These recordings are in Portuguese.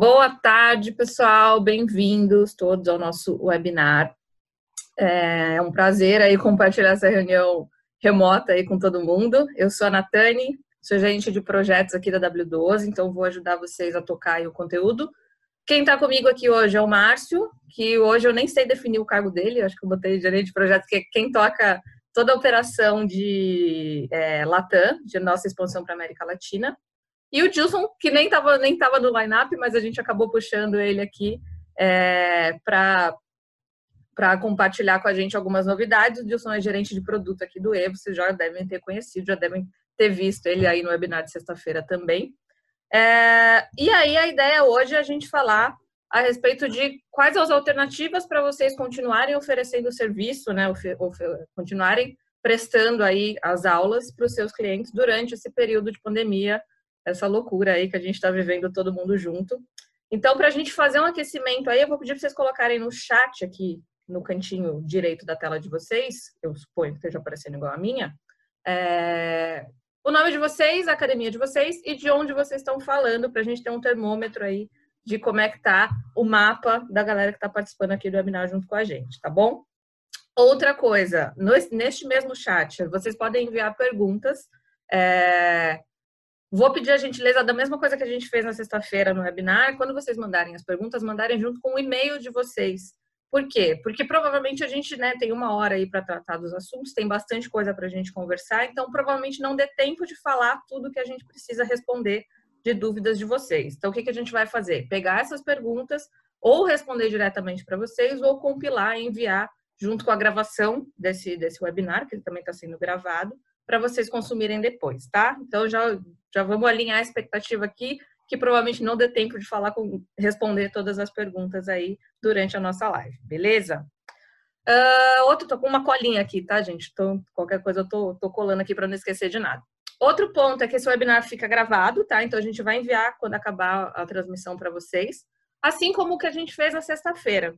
Boa tarde, pessoal. Bem-vindos todos ao nosso webinar. É um prazer aí compartilhar essa reunião remota aí com todo mundo. Eu sou a Natane, sou gerente de projetos aqui da W12, então vou ajudar vocês a tocar o conteúdo. Quem está comigo aqui hoje é o Márcio, que hoje eu nem sei definir o cargo dele, acho que eu botei gerente de projetos, que é quem toca toda a operação de é, Latam, de nossa expansão para América Latina. E o Dilson, que nem estava nem tava no line-up, mas a gente acabou puxando ele aqui é, para compartilhar com a gente algumas novidades. O Dilson é gerente de produto aqui do Evo, vocês já devem ter conhecido, já devem ter visto ele aí no webinar de sexta-feira também. É, e aí a ideia hoje é a gente falar a respeito de quais as alternativas para vocês continuarem oferecendo o serviço, né, continuarem prestando aí as aulas para os seus clientes durante esse período de pandemia essa loucura aí que a gente está vivendo todo mundo junto. Então, para a gente fazer um aquecimento aí, eu vou pedir para vocês colocarem no chat aqui, no cantinho direito da tela de vocês, eu suponho que esteja aparecendo igual a minha, é... o nome de vocês, a academia de vocês e de onde vocês estão falando, para a gente ter um termômetro aí de como é que tá o mapa da galera que está participando aqui do webinar junto com a gente, tá bom? Outra coisa, neste mesmo chat, vocês podem enviar perguntas. É, Vou pedir a gentileza da mesma coisa que a gente fez na sexta-feira no webinar. Quando vocês mandarem as perguntas, mandarem junto com o e-mail de vocês. Por quê? Porque provavelmente a gente né, tem uma hora aí para tratar dos assuntos, tem bastante coisa para a gente conversar, então provavelmente não dê tempo de falar tudo que a gente precisa responder de dúvidas de vocês. Então, o que, que a gente vai fazer? Pegar essas perguntas, ou responder diretamente para vocês, ou compilar e enviar junto com a gravação desse, desse webinar, que ele também está sendo gravado, para vocês consumirem depois, tá? Então já, já vamos alinhar a expectativa aqui, que provavelmente não dê tempo de falar com responder todas as perguntas aí durante a nossa live, beleza? Uh, outro, tô com uma colinha aqui, tá, gente? Então, qualquer coisa eu tô, tô colando aqui para não esquecer de nada. Outro ponto é que esse webinar fica gravado, tá? Então a gente vai enviar quando acabar a transmissão para vocês, assim como o que a gente fez na sexta-feira.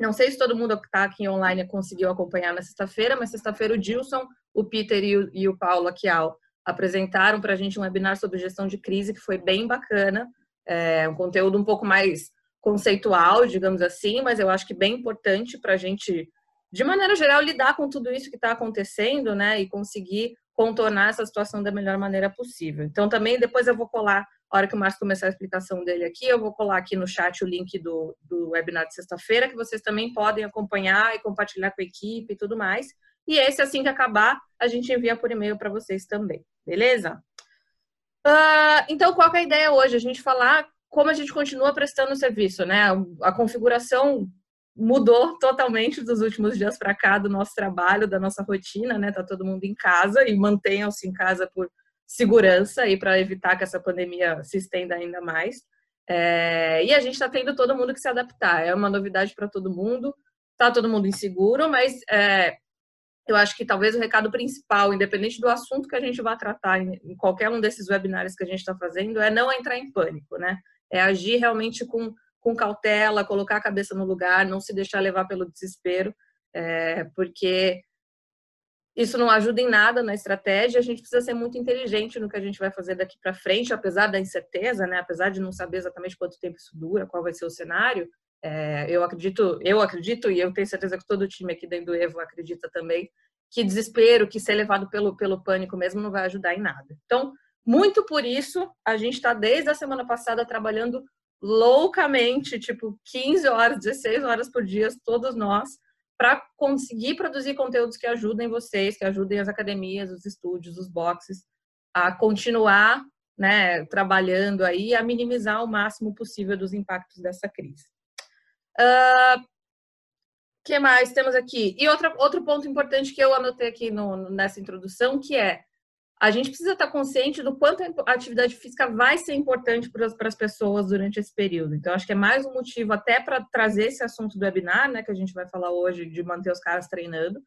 Não sei se todo mundo que está aqui online conseguiu acompanhar na sexta-feira, mas sexta-feira o Dilson, o Peter e o, e o Paulo Aquial apresentaram para a gente um webinar sobre gestão de crise que foi bem bacana. É um conteúdo um pouco mais conceitual, digamos assim, mas eu acho que bem importante para a gente, de maneira geral, lidar com tudo isso que está acontecendo, né, e conseguir contornar essa situação da melhor maneira possível. Então, também depois eu vou colar a hora que o Márcio começar a explicação dele aqui, eu vou colar aqui no chat o link do, do webinar de sexta-feira, que vocês também podem acompanhar e compartilhar com a equipe e tudo mais. E esse, assim que acabar, a gente envia por e-mail para vocês também, beleza? Uh, então, qual é a ideia hoje? A gente falar como a gente continua prestando o serviço, né? A configuração mudou totalmente dos últimos dias para cá do nosso trabalho, da nossa rotina, né? Tá todo mundo em casa e mantenham-se em casa por segurança e para evitar que essa pandemia se estenda ainda mais. É, e a gente está tendo todo mundo que se adaptar. É uma novidade para todo mundo. Está todo mundo inseguro, mas é, eu acho que talvez o recado principal, independente do assunto que a gente vai tratar em, qualquer um desses webinários que a gente está fazendo, é não entrar em pânico, né? É agir realmente com, com cautela, colocar a cabeça no lugar, não se deixar levar pelo desespero, é, porque isso não ajuda em nada na estratégia. A gente precisa ser muito inteligente no que a gente vai fazer daqui para frente, apesar da incerteza, né? Apesar de não saber exatamente quanto tempo isso dura, qual vai ser o cenário. É, eu acredito, eu acredito e eu tenho certeza que todo o time aqui dentro do Evo acredita também que desespero, que ser levado pelo pelo pânico mesmo não vai ajudar em nada. Então, muito por isso, a gente está desde a semana passada trabalhando loucamente, tipo 15 horas, 16 horas por dia, todos nós, para conseguir produzir conteúdos que ajudem vocês, que ajudem as academias, os estúdios, os boxes a continuar né, trabalhando aí, a minimizar o máximo possível dos impactos dessa crise. Uh, que mais temos aqui? E outra, outro ponto importante que eu anotei aqui no, nessa introdução, que é a gente precisa estar consciente do quanto a atividade física vai ser importante para as pessoas durante esse período. Então, acho que é mais um motivo até para trazer esse assunto do webinar, né, que a gente vai falar hoje, de manter os caras treinando,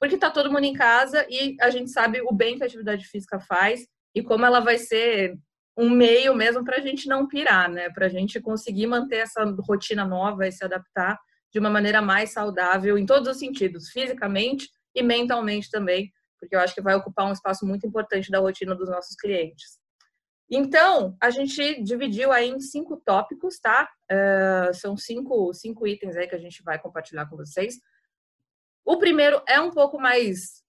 porque está todo mundo em casa e a gente sabe o bem que a atividade física faz e como ela vai ser um meio mesmo para a gente não pirar, né, para a gente conseguir manter essa rotina nova e se adaptar de uma maneira mais saudável em todos os sentidos, fisicamente e mentalmente também, porque eu acho que vai ocupar um espaço muito importante da rotina dos nossos clientes. Então, a gente dividiu aí em cinco tópicos, tá? Uh, são cinco, cinco itens aí que a gente vai compartilhar com vocês. O primeiro é um pouco mais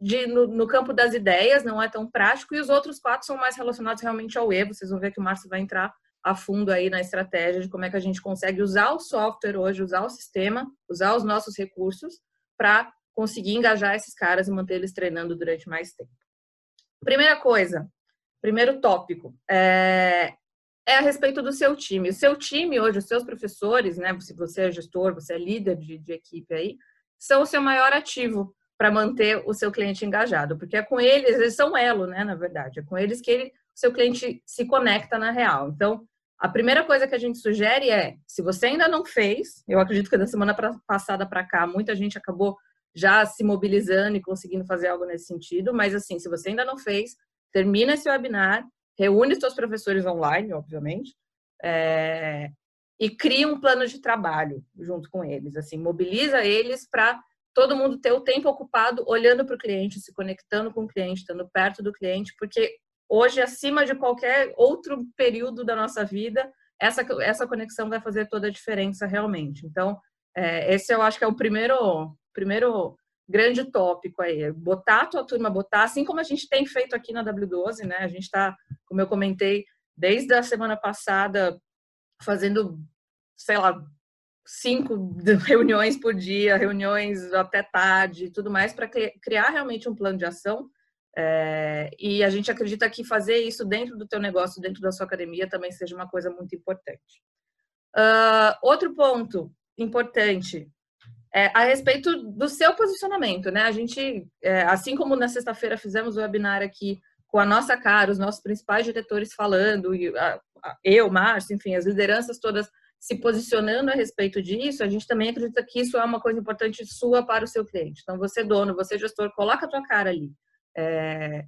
de, no, no, campo das ideias, não é tão prático, e os outros quatro são mais relacionados realmente ao E. Vocês vão ver que o Márcio vai entrar a fundo aí na estratégia de como é que a gente consegue usar o software hoje, usar o sistema, usar os nossos recursos para conseguir engajar esses caras e manter eles treinando durante mais tempo. Primeira coisa, primeiro tópico, é, é a respeito do seu time. O seu time hoje, os seus professores, né? Se você é gestor, você é líder de, de equipe aí, são o seu maior ativo para manter o seu cliente engajado, porque é com eles, eles são elo, né? Na verdade, é com eles que ele, o seu cliente se conecta na real. Então, a primeira coisa que a gente sugere é, se você ainda não fez, eu acredito que da semana passada para cá muita gente acabou já se mobilizando e conseguindo fazer algo nesse sentido, mas assim, se você ainda não fez, termina esse webinar, reúne seus professores online, obviamente, é, e cria um plano de trabalho junto com eles, assim, mobiliza eles para todo mundo ter o tempo ocupado olhando para o cliente, se conectando com o cliente, estando perto do cliente, porque hoje, acima de qualquer outro período da nossa vida, essa, essa conexão vai fazer toda a diferença realmente. Então, é, esse eu acho que é o primeiro, primeiro grande tópico aí, botar a tua turma, botar, assim como a gente tem feito aqui na W12, né? A gente está, como eu comentei, desde a semana passada, fazendo, sei lá, cinco reuniões por dia, reuniões até tarde tudo mais, para criar realmente um plano de ação. É, e a gente acredita que fazer isso dentro do teu negócio, dentro da sua academia, também seja uma coisa muito importante. Uh, outro ponto importante é a respeito do seu posicionamento, né? A gente, é, assim como na sexta-feira fizemos o webinar aqui com a nossa cara, os nossos principais diretores falando, e a, a, eu, Márcio, enfim, as lideranças todas se posicionando a respeito disso, a gente também acredita que isso é uma coisa importante sua para o seu cliente. Então, você dono, você gestor, coloca a tua cara ali. É,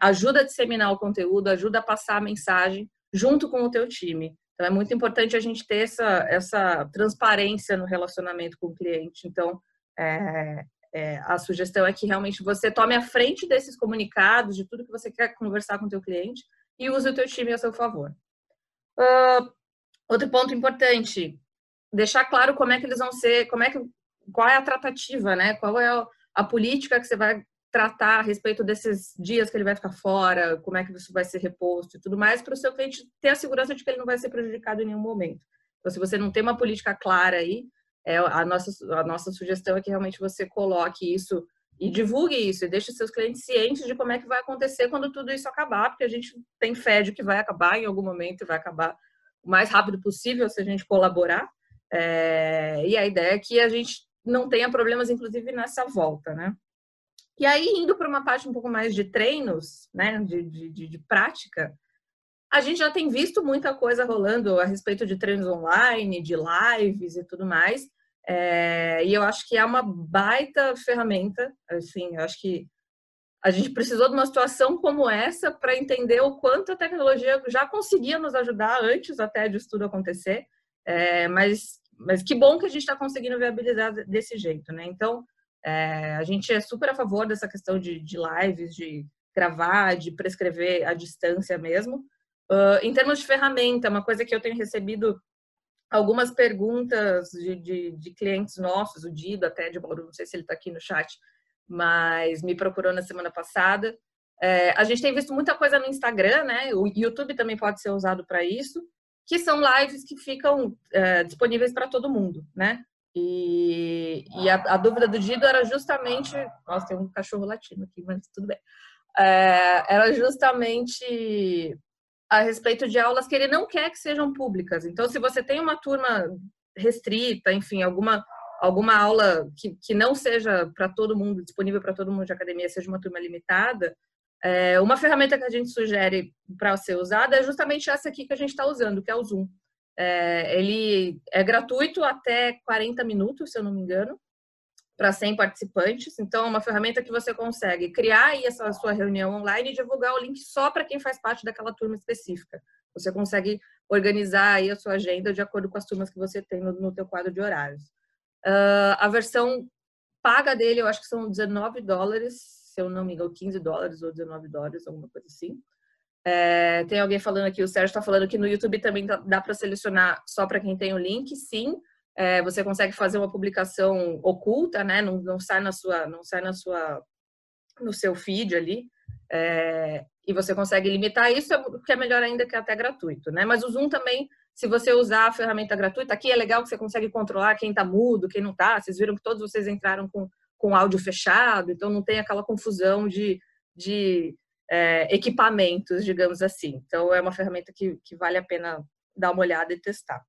ajuda a disseminar o conteúdo, ajuda a passar a mensagem junto com o teu time. Então, é muito importante a gente ter essa, essa transparência no relacionamento com o cliente. Então, é, é, a sugestão é que realmente você tome a frente desses comunicados, de tudo que você quer conversar com o teu cliente e use o teu time a seu favor. Uh, outro ponto importante, deixar claro como é que eles vão ser, como é que, qual é a tratativa, né? Qual é a, política que você vai tratar a respeito desses dias que ele vai ficar fora, como é que isso vai ser reposto e tudo mais, para o seu cliente ter a segurança de que ele não vai ser prejudicado em nenhum momento. Então, se você não tem uma política clara aí, é, a, nossa, a nossa sugestão é que realmente você coloque isso e divulgue isso e deixe seus clientes cientes de como é que vai acontecer quando tudo isso acabar, porque a gente tem fé de que vai acabar em algum momento e vai acabar o mais rápido possível se a gente colaborar. É, e a ideia é que a gente não tenha problemas, inclusive, nessa volta, né? E aí, indo para uma parte um pouco mais de treinos, né, de, de, de, prática, a gente já tem visto muita coisa rolando a respeito de treinos online, de lives e tudo mais. É, e eu acho que é uma baita ferramenta. Assim, eu acho que a gente precisou de uma situação como essa para entender o quanto a tecnologia já conseguia nos ajudar antes até disso tudo acontecer. É, mas, mas que bom que a gente está conseguindo viabilizar desse jeito, né? Então, é, a gente é super a favor dessa questão de, de lives, de gravar, de prescrever à distância mesmo. Uh, em termos de ferramenta, uma coisa que eu tenho recebido algumas perguntas de, de, de clientes nossos, o Dido até de Bauru, não sei se ele está aqui no chat, mas me procurou na semana passada. É, a gente tem visto muita coisa no Instagram, né? O YouTube também pode ser usado para isso, que são lives que ficam é, disponíveis para todo mundo, né? E, e a, a, dúvida do Dido era justamente. Nossa, tem um cachorro latino aqui, mas tudo bem. É, era justamente a respeito de aulas que ele não quer que sejam públicas. Então, se você tem uma turma restrita, enfim, alguma, alguma aula que, que não seja para todo mundo, disponível para todo mundo de academia, seja uma turma limitada, é, uma ferramenta que a gente sugere para ser usada é justamente essa aqui que a gente está usando, que é o Zoom. É, ele é gratuito até 40 minutos, se eu não me engano, para 100 participantes. Então, é uma ferramenta que você consegue criar aí essa sua reunião online e divulgar o link só para quem faz parte daquela turma específica. Você consegue organizar aí a sua agenda de acordo com as turmas que você tem no, no teu quadro de horários. Uh, a versão paga dele, eu acho que são 19 dólares, se eu não me engano, 15 dólares ou 19 dólares, alguma coisa assim. É, tem alguém falando aqui, o Sérgio está falando que no YouTube também dá para selecionar só para quem tem o link, sim. É, você consegue fazer uma publicação oculta, né? Não, não, sai na sua, não sai na sua, no seu feed ali. É, e você consegue limitar isso, o que é melhor ainda que é até gratuito, né? Mas o Zoom também, se você usar a ferramenta gratuita, aqui é legal que você consegue controlar quem está mudo, quem não está. Vocês viram que todos vocês entraram com, com áudio fechado, então não tem aquela confusão de, de é, equipamentos, digamos assim. Então, é uma ferramenta que, que vale a pena dar uma olhada e testar.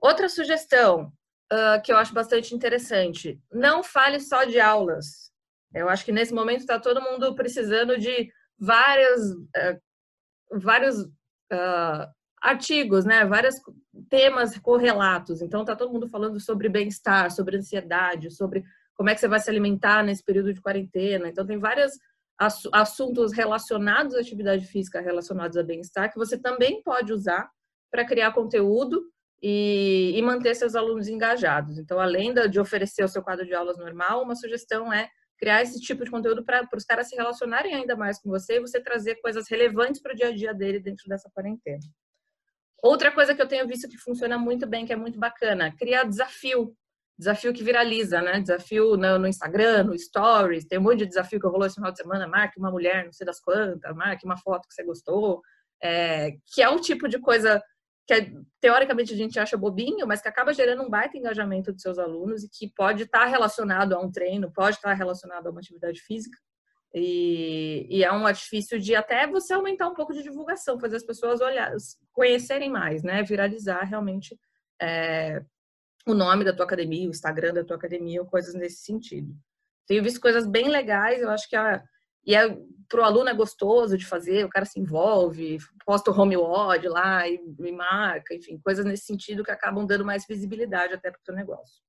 Outra sugestão uh, que eu acho bastante interessante: não fale só de aulas. Eu acho que nesse momento está todo mundo precisando de várias, uh, vários uh, artigos, né? Vários temas correlatos. Então, está todo mundo falando sobre bem-estar, sobre ansiedade, sobre como é que você vai se alimentar nesse período de quarentena. Então, tem várias assuntos relacionados à atividade física, relacionados a bem-estar, que você também pode usar para criar conteúdo e, e, manter seus alunos engajados. Então, além de oferecer o seu quadro de aulas normal, uma sugestão é criar esse tipo de conteúdo para os caras se relacionarem ainda mais com você e você trazer coisas relevantes para o dia a dia dele dentro dessa quarentena. Outra coisa que eu tenho visto que funciona muito bem, que é muito bacana, criar desafio. Desafio que viraliza, né? Desafio no, Instagram, no Stories, tem um monte de desafio que rolou esse final de semana, marque uma mulher, não sei das quantas, marque uma foto que você gostou, é, que é um tipo de coisa que é, teoricamente a gente acha bobinho, mas que acaba gerando um baita engajamento dos seus alunos e que pode estar relacionado a um treino, pode estar relacionado a uma atividade física. E, e, é um artifício de até você aumentar um pouco de divulgação, fazer as pessoas olhar, conhecerem mais, né? Viralizar realmente é, o nome da tua academia, o Instagram da tua academia, ou coisas nesse sentido. Tenho visto coisas bem legais, eu acho que a, e é, para o aluno é gostoso de fazer, o cara se envolve, posta o home lá e, e marca, enfim, coisas nesse sentido que acabam dando mais visibilidade até para o negócio.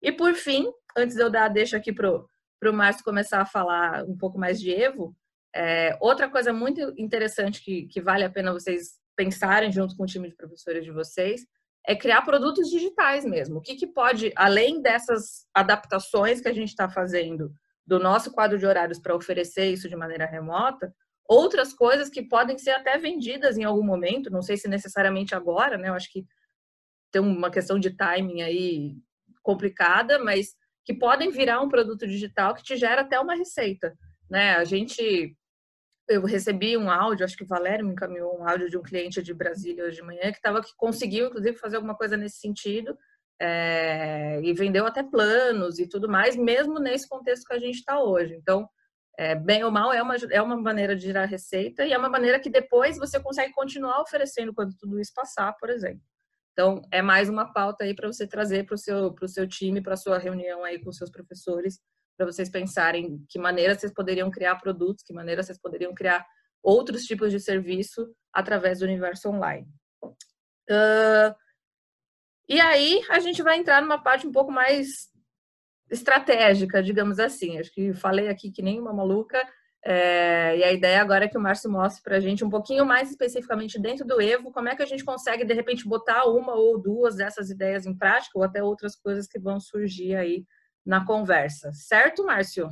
E por fim, antes de eu dar deixa aqui para o Márcio começar a falar um pouco mais de Evo, é, outra coisa muito interessante que, que vale a pena vocês pensarem junto com o time de professores de vocês é criar produtos digitais mesmo. O que, que pode, além dessas adaptações que a gente está fazendo do nosso quadro de horários para oferecer isso de maneira remota, outras coisas que podem ser até vendidas em algum momento, não sei se necessariamente agora, né? Eu acho que tem uma questão de timing aí complicada, mas que podem virar um produto digital que te gera até uma receita, né? A gente eu recebi um áudio, acho que o Valério me encaminhou um áudio de um cliente de Brasília hoje de manhã que tava, que conseguiu, inclusive, fazer alguma coisa nesse sentido é, e vendeu até planos e tudo mais, mesmo nesse contexto que a gente está hoje. Então, é, bem ou mal, é uma, é uma maneira de gerar receita e é uma maneira que depois você consegue continuar oferecendo quando tudo isso passar, por exemplo. Então, é mais uma pauta aí para você trazer para o seu, seu time, para sua reunião aí com seus professores, para vocês pensarem que maneira vocês poderiam criar produtos, que maneira vocês poderiam criar outros tipos de serviço através do universo online. Uh, e aí a gente vai entrar numa parte um pouco mais estratégica, digamos assim. Acho que falei aqui que nem uma maluca. É, e a ideia agora é que o Márcio mostre para a gente um pouquinho mais especificamente dentro do Evo, como é que a gente consegue, de repente, botar uma ou duas dessas ideias em prática, ou até outras coisas que vão surgir aí na conversa. Certo, Márcio?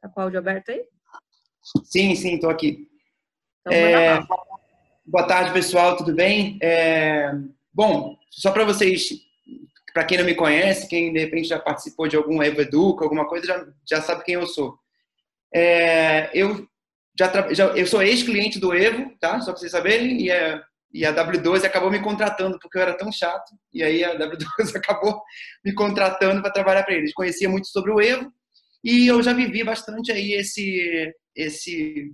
Tá com o áudio aberto aí? Sim, sim, estou aqui. Então, é... Boa tarde, pessoal, tudo bem? É... Bom, só para vocês, para quem não me conhece, quem de repente já participou de algum Evo Educa, alguma coisa, já, já sabe quem eu sou. É... Eu já, já eu sou ex-cliente do Evo, tá? Só para vocês saberem, e é e a W12 acabou me contratando porque eu era tão chato. E aí a W12 acabou me contratando para trabalhar para eles. Conhecia muito sobre o Evo e eu já vivi bastante aí esse esse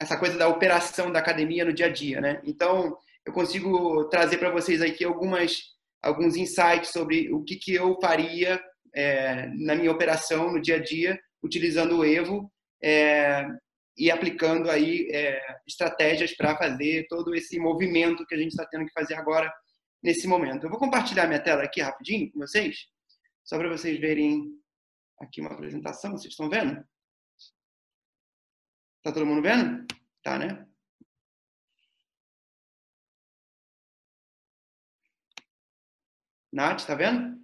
essa coisa da operação da academia no dia a dia, né? Então, eu consigo trazer para vocês aqui algumas alguns insights sobre o que que eu faria é, na minha operação no dia a dia utilizando o Evo é, e aplicando aí é, estratégias para fazer todo esse movimento que a gente está tendo que fazer agora nesse momento. Eu vou compartilhar minha tela aqui rapidinho com vocês, só para vocês verem aqui uma apresentação. Vocês estão vendo? Tá todo mundo vendo? Tá, né? Nath, tá vendo?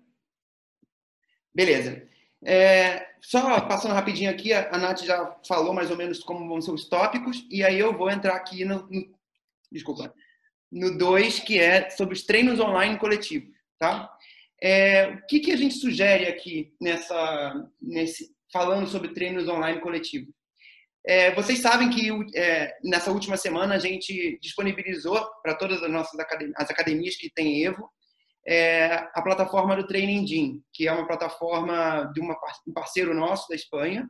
Beleza. é, só passando rapidinho aqui, a Nath já falou mais ou menos como vão ser os tópicos, e aí eu vou entrar aqui no, no desculpa, no 2, que é sobre os treinos online coletivos, tá? É, o que, que a gente sugere aqui nessa, nesse, falando sobre treinos online coletivos? É, vocês sabem que é, nessa última semana a gente disponibilizou para todas as nossas academias, as academias que têm Evo é, a plataforma do Training Gym, que é uma plataforma de uma, um parceiro nosso da Espanha,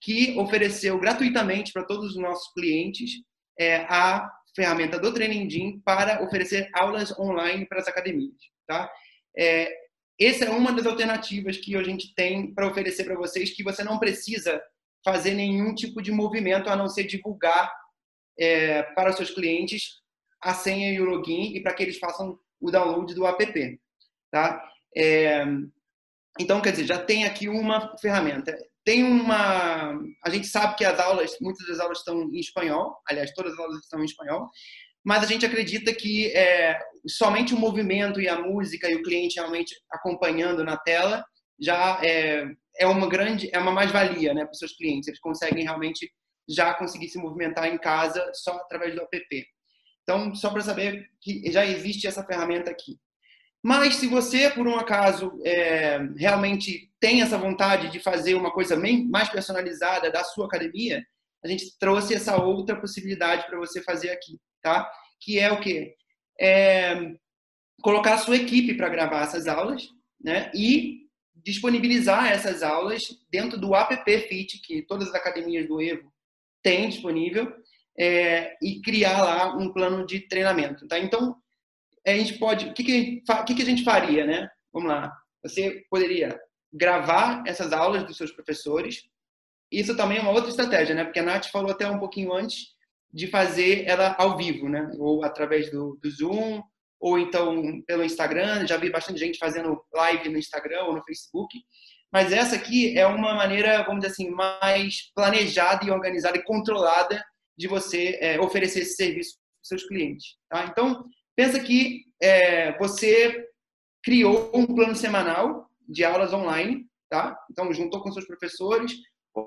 que ofereceu gratuitamente para todos os nossos clientes é, a ferramenta do Training Gym para oferecer aulas online para as academias. Tá? É, essa é uma das alternativas que a gente tem para oferecer para vocês, que você não precisa fazer nenhum tipo de movimento a não ser divulgar é, para seus clientes a senha e o login e para que eles façam o download do app. Tá? É, então, quer dizer, já tem aqui uma ferramenta. Tem uma. A gente sabe que as aulas, muitas das aulas estão em espanhol, aliás, todas as aulas estão em espanhol, mas a gente acredita que é, somente o movimento e a música e o cliente realmente acompanhando na tela já é, é uma grande, é uma mais-valia né, para os seus clientes. Eles conseguem realmente já conseguir se movimentar em casa só através do app. Então, só para saber que já existe essa ferramenta aqui. Mas se você, por um acaso, é, realmente tem essa vontade de fazer uma coisa mais personalizada da sua academia, a gente trouxe essa outra possibilidade para você fazer aqui, tá? Que é o quê? É colocar a sua equipe para gravar essas aulas, né? E disponibilizar essas aulas dentro do app Fit, que todas as academias do Evo têm disponível, é, e criar lá um plano de treinamento, tá? Então, a gente pode... O que, que, que, que a gente faria, né? Vamos lá. Você poderia gravar essas aulas dos seus professores, isso também é uma outra estratégia, né? Porque a Nath falou até um pouquinho antes de fazer ela ao vivo, né? Ou através do, do Zoom, ou então pelo Instagram. Já vi bastante gente fazendo live no Instagram ou no Facebook. Mas essa aqui é uma maneira, vamos dizer assim, mais planejada e organizada e controlada de você é, oferecer esse serviço para os seus clientes. Tá? Então, pensa que é, você criou um plano semanal de aulas online, tá? Então, juntou com seus professores,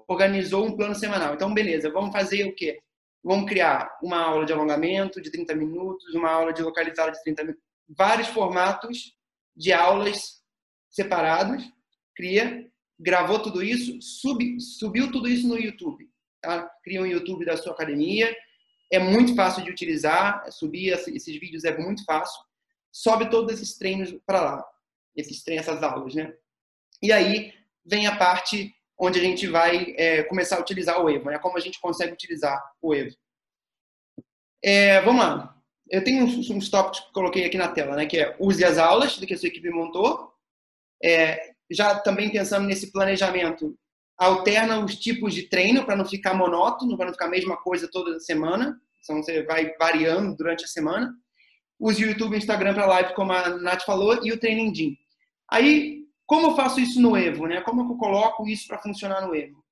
organizou um plano semanal. Então, beleza, vamos fazer o quê? Vamos criar uma aula de alongamento de 30 minutos, uma aula de localizada de 30 minutos, vários formatos de aulas separados, cria, gravou tudo isso, sub, subiu tudo isso no YouTube. Tá? Cria um YouTube da sua academia, é muito fácil de utilizar, subir esses vídeos é muito fácil. Sobe todos esses treinos para lá, esses treinos, essas aulas, né? E aí vem a parte onde a gente vai é, começar a utilizar o Evo, né? Como a gente consegue utilizar o Evo. É, vamos lá. Eu tenho uns, uns tópicos que coloquei aqui na tela, né? Que é use as aulas que a sua equipe montou. É, já também pensando nesse planejamento, alterna os tipos de treino para não ficar monótono, para não ficar a mesma coisa toda semana. Então você vai variando durante a semana. Use o YouTube e Instagram para live, como a Nath falou, e o Training Gym. Aí como eu faço isso no Evo? Né? Como eu coloco isso para funcionar no Evo?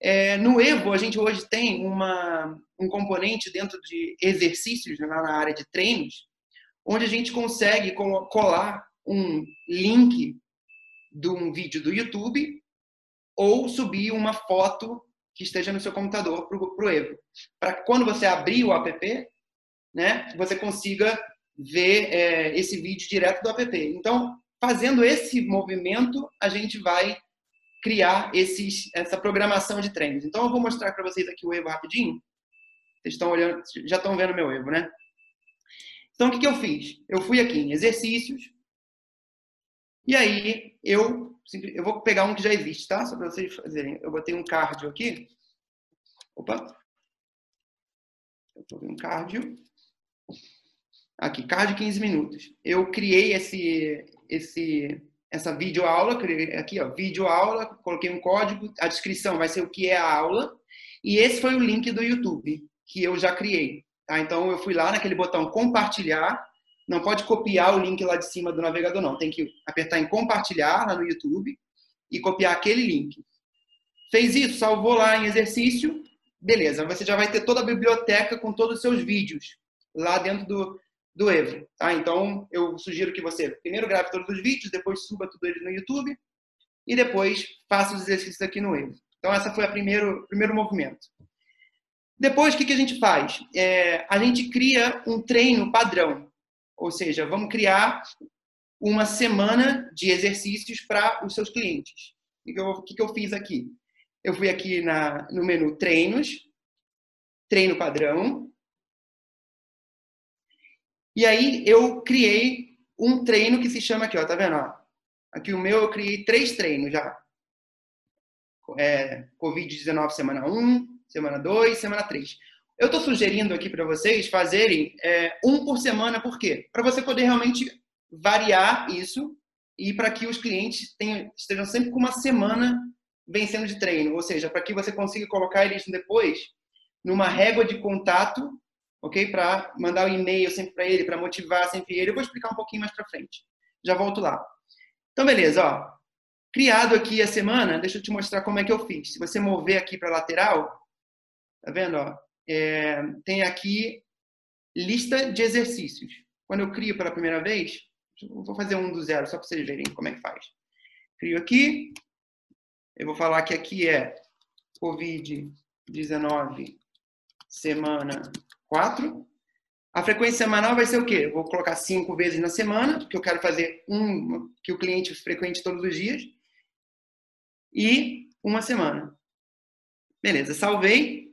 É, no Evo, a gente hoje tem uma, um componente dentro de exercícios, né, na área de treinos, onde a gente consegue colar um link de um vídeo do YouTube ou subir uma foto que esteja no seu computador para o Evo. Para quando você abrir o app, né, você consiga ver é, esse vídeo direto do app. Então, fazendo esse movimento, a gente vai criar esses, essa programação de treinos. Então, eu vou mostrar para vocês aqui o Evo rapidinho. Vocês estão olhando, já estão vendo meu Evo, né? Então, o que, que eu fiz? Eu fui aqui em exercícios. E aí, eu, eu vou pegar um que já existe, tá? Só para vocês fazerem. Eu botei um cardio aqui. Opa! Eu vendo um cardio. Aqui, cardio 15 minutos. Eu criei esse, esse, essa videoaula, aqui, ó, videoaula, coloquei um código, a descrição vai ser o que é a aula, e esse foi o link do YouTube, que eu já criei. Tá? Então, eu fui lá naquele botão compartilhar, não pode copiar o link lá de cima do navegador, não. Tem que apertar em compartilhar lá no YouTube e copiar aquele link. Fez isso, salvou lá em exercício, beleza. Você já vai ter toda a biblioteca com todos os seus vídeos lá dentro do, do Evo. Tá? Então, eu sugiro que você primeiro grave todos os vídeos, depois suba tudo eles no YouTube. e depois faço os exercícios aqui no Evo. Então, essa foi o primeiro, primeiro movimento. Depois, o que, que a gente faz? É, a gente cria um treino padrão. Ou seja, vamos criar uma semana de exercícios para os seus clientes. O que, que eu fiz aqui? Eu fui aqui na, no menu Treinos, Treino Padrão. E aí eu criei um treino que se chama aqui, ó, tá vendo? Ó? Aqui o meu eu criei três treinos já. É, Covid-19 semana 1, semana 2, semana 3. Eu estou sugerindo aqui para vocês fazerem é, um por semana, por quê? Para você poder realmente variar isso e para que os clientes tenham, estejam sempre com uma semana vencendo de treino, ou seja, para que você consiga colocar eles depois numa régua de contato, ok? Para mandar o um e-mail sempre para ele, para motivar sempre ele. Eu vou explicar um pouquinho mais para frente. Já volto lá. Então, beleza, ó. Criado aqui a semana, deixa eu te mostrar como é que eu fiz. Se você mover aqui para lateral, Tá vendo? Ó? É, tem aqui lista de exercícios. Quando eu crio pela primeira vez, vou fazer um do zero só para vocês verem como é que faz. Crio aqui. Eu vou falar que aqui é Covid-19 semana 4. A frequência semanal vai ser o quê? Eu vou colocar cinco vezes na semana, porque eu quero fazer um que o cliente frequente todos os dias. E uma semana. Beleza, salvei.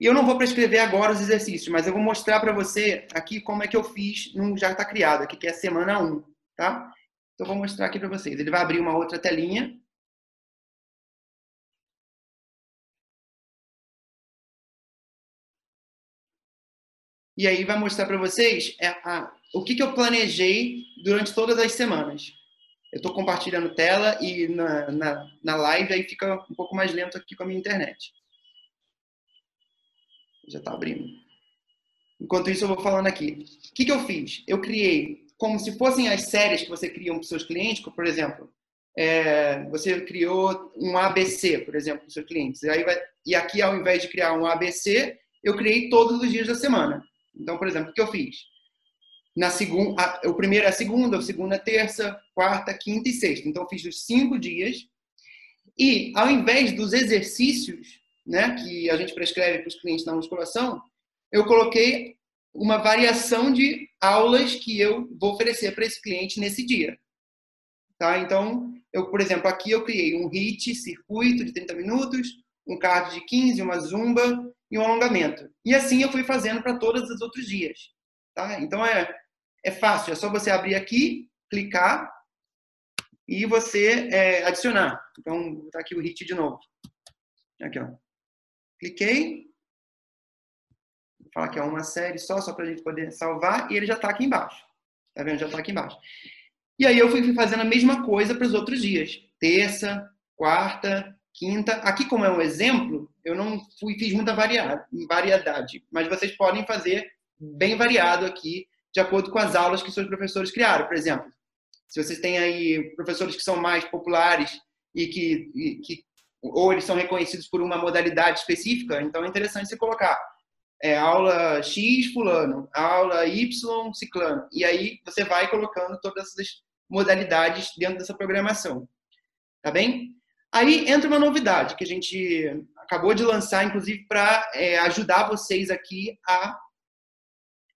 E eu não vou prescrever agora os exercícios, mas eu vou mostrar para você aqui como é que eu fiz num já está criado, aqui que é a semana 1, tá? Então eu vou mostrar aqui para vocês. Ele vai abrir uma outra telinha. E aí vai mostrar para vocês é, a, o que, que eu planejei durante todas as semanas. Eu estou compartilhando tela e na, na, na live aí fica um pouco mais lento aqui com a minha internet. Já está abrindo. Enquanto isso, eu vou falando aqui. O que, que eu fiz? Eu criei como se fossem as séries que você cria para os seus clientes, por exemplo, é, você criou um ABC, por exemplo, para os seus clientes. E, aí vai, e aqui, ao invés de criar um ABC, eu criei todos os dias da semana. Então, por exemplo, o que eu fiz? Na segunda, o primeiro é a segunda, o segundo é terça, quarta, quinta e sexta. Então, eu fiz os cinco dias. E, ao invés dos exercícios, né, que a gente prescreve para os clientes na musculação, eu coloquei uma variação de aulas que eu vou oferecer para esse cliente nesse dia. Tá? Então, eu, por exemplo, aqui eu criei um HIIT, circuito de 30 minutos, um cardio de 15, uma zumba e um alongamento. E assim eu fui fazendo para todos os outros dias. Tá? Então, é, é fácil, é só você abrir aqui, clicar e você é, adicionar. Então, tá aqui o HIIT de novo. Aqui, ó. Cliquei. Vou falar que é uma série só, só para a gente poder salvar. E ele já está aqui embaixo. Tá vendo? Já está aqui embaixo. E aí eu fui fazendo a mesma coisa para os outros dias. Terça, quarta, quinta. Aqui, como é um exemplo, eu não fui, fiz muita variedade. Mas vocês podem fazer bem variado aqui, de acordo com as aulas que seus professores criaram. Por exemplo, se vocês têm aí professores que são mais populares e que, e, que ou eles são reconhecidos por uma modalidade específica, então é interessante você colocar é, aula X fulano, aula Y ciclano, e aí você vai colocando todas essas modalidades dentro dessa programação, tá bem? Aí entra uma novidade que a gente acabou de lançar, inclusive para é, ajudar vocês aqui a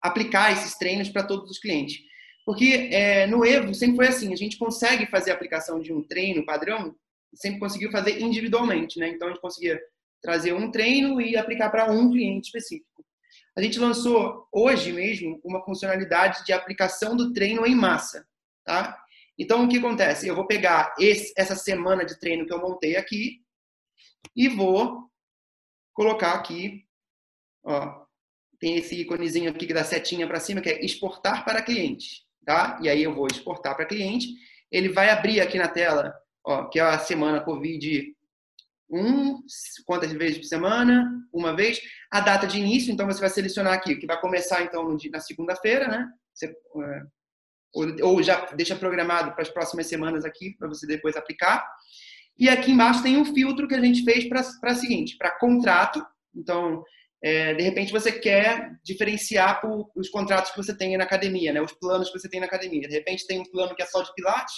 aplicar esses treinos para todos os clientes. Porque é, no Evo sempre foi assim, a gente consegue fazer a aplicação de um treino padrão sempre conseguiu fazer individualmente, né? Então a gente conseguia trazer um treino e aplicar para um cliente específico. A gente lançou hoje mesmo uma funcionalidade de aplicação do treino em massa, tá? Então o que acontece? Eu vou pegar esse, essa semana de treino que eu montei aqui e vou colocar aqui, ó, tem esse íconezinho aqui que dá setinha para cima que é exportar para cliente, tá? E aí eu vou exportar para cliente, ele vai abrir aqui na tela ó, que é a semana Covid um, quantas vezes por semana, uma vez, a data de início, então você vai selecionar aqui, que vai começar então na segunda-feira, né? Você, é, ou, ou, já deixa programado para as próximas semanas aqui, para você depois aplicar. E aqui embaixo tem um filtro que a gente fez para a seguinte, para contrato. Então, é, de repente você quer diferenciar por, os contratos que você tem na academia, né? Os planos que você tem na academia. De repente tem um plano que é só de pilates,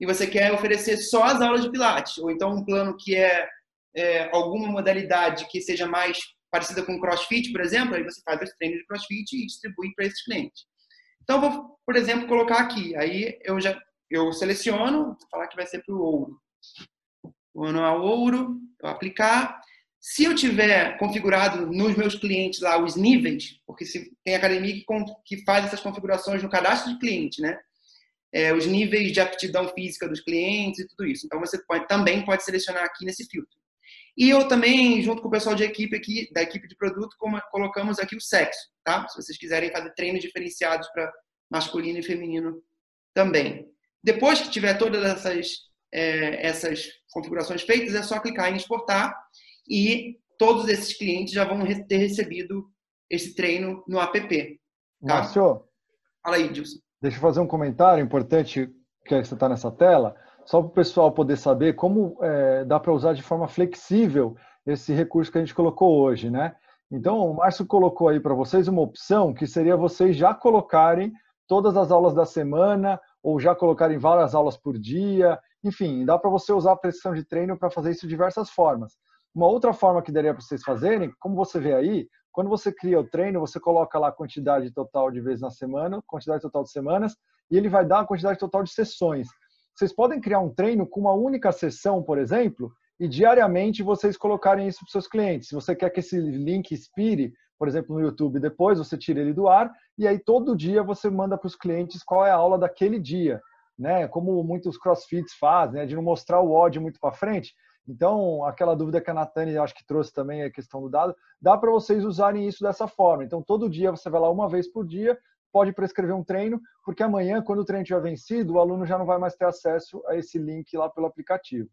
e você quer oferecer só as aulas de Pilates, ou então um plano que é, é alguma modalidade que seja mais parecida com CrossFit, por exemplo, aí você faz os treinos de CrossFit e distribui para esses clientes. Então, vou, por exemplo, colocar aqui. Aí eu já eu seleciono, vou falar que vai ser para o ouro. O anual ouro, eu aplicar. Se eu tiver configurado nos meus clientes lá os níveis, porque se tem academia que, que faz essas configurações no cadastro de cliente, né? É, os níveis de aptidão física dos clientes e tudo isso. Então você pode, também pode selecionar aqui nesse filtro. E eu também, junto com o pessoal de equipe aqui, da equipe de produto, colocamos aqui o sexo, tá? Se vocês quiserem fazer treinos diferenciados para masculino e feminino também. Depois que tiver todas essas, é, essas configurações feitas, é só clicar em exportar e todos esses clientes já vão ter recebido esse treino no app. Tá? Márcio? Fala aí, Dilson. Deixa eu fazer um comentário importante que você está nessa tela só para o pessoal poder saber como é, dá para usar de forma flexível esse recurso que a gente colocou hoje, né? Então, o Márcio colocou aí para vocês uma opção que seria vocês já colocarem todas as aulas da semana ou já colocarem várias aulas por dia. Enfim, dá para você usar a prescrição de treino para fazer isso de diversas formas. Uma outra forma que daria para vocês fazerem, como você vê aí, quando você cria o treino, você coloca lá a quantidade total de vezes na semana, quantidade total de semanas, e ele vai dar a quantidade total de sessões. Vocês podem criar um treino com uma única sessão, por exemplo, e diariamente vocês colocarem isso para os seus clientes. Se você quer que esse link expire, por exemplo, no YouTube, depois você tira ele do ar e aí todo dia você manda para os clientes qual é a aula daquele dia, né? Como muitos CrossFits fazem, né? de não mostrar o ódio muito para frente. Então, aquela dúvida que a Natane acho que trouxe também a questão do dado, dá para vocês usarem isso dessa forma. Então, todo dia você vai lá uma vez por dia, pode prescrever um treino, porque amanhã, quando o treino tiver vencido, o aluno já não vai mais ter acesso a esse link lá pelo aplicativo.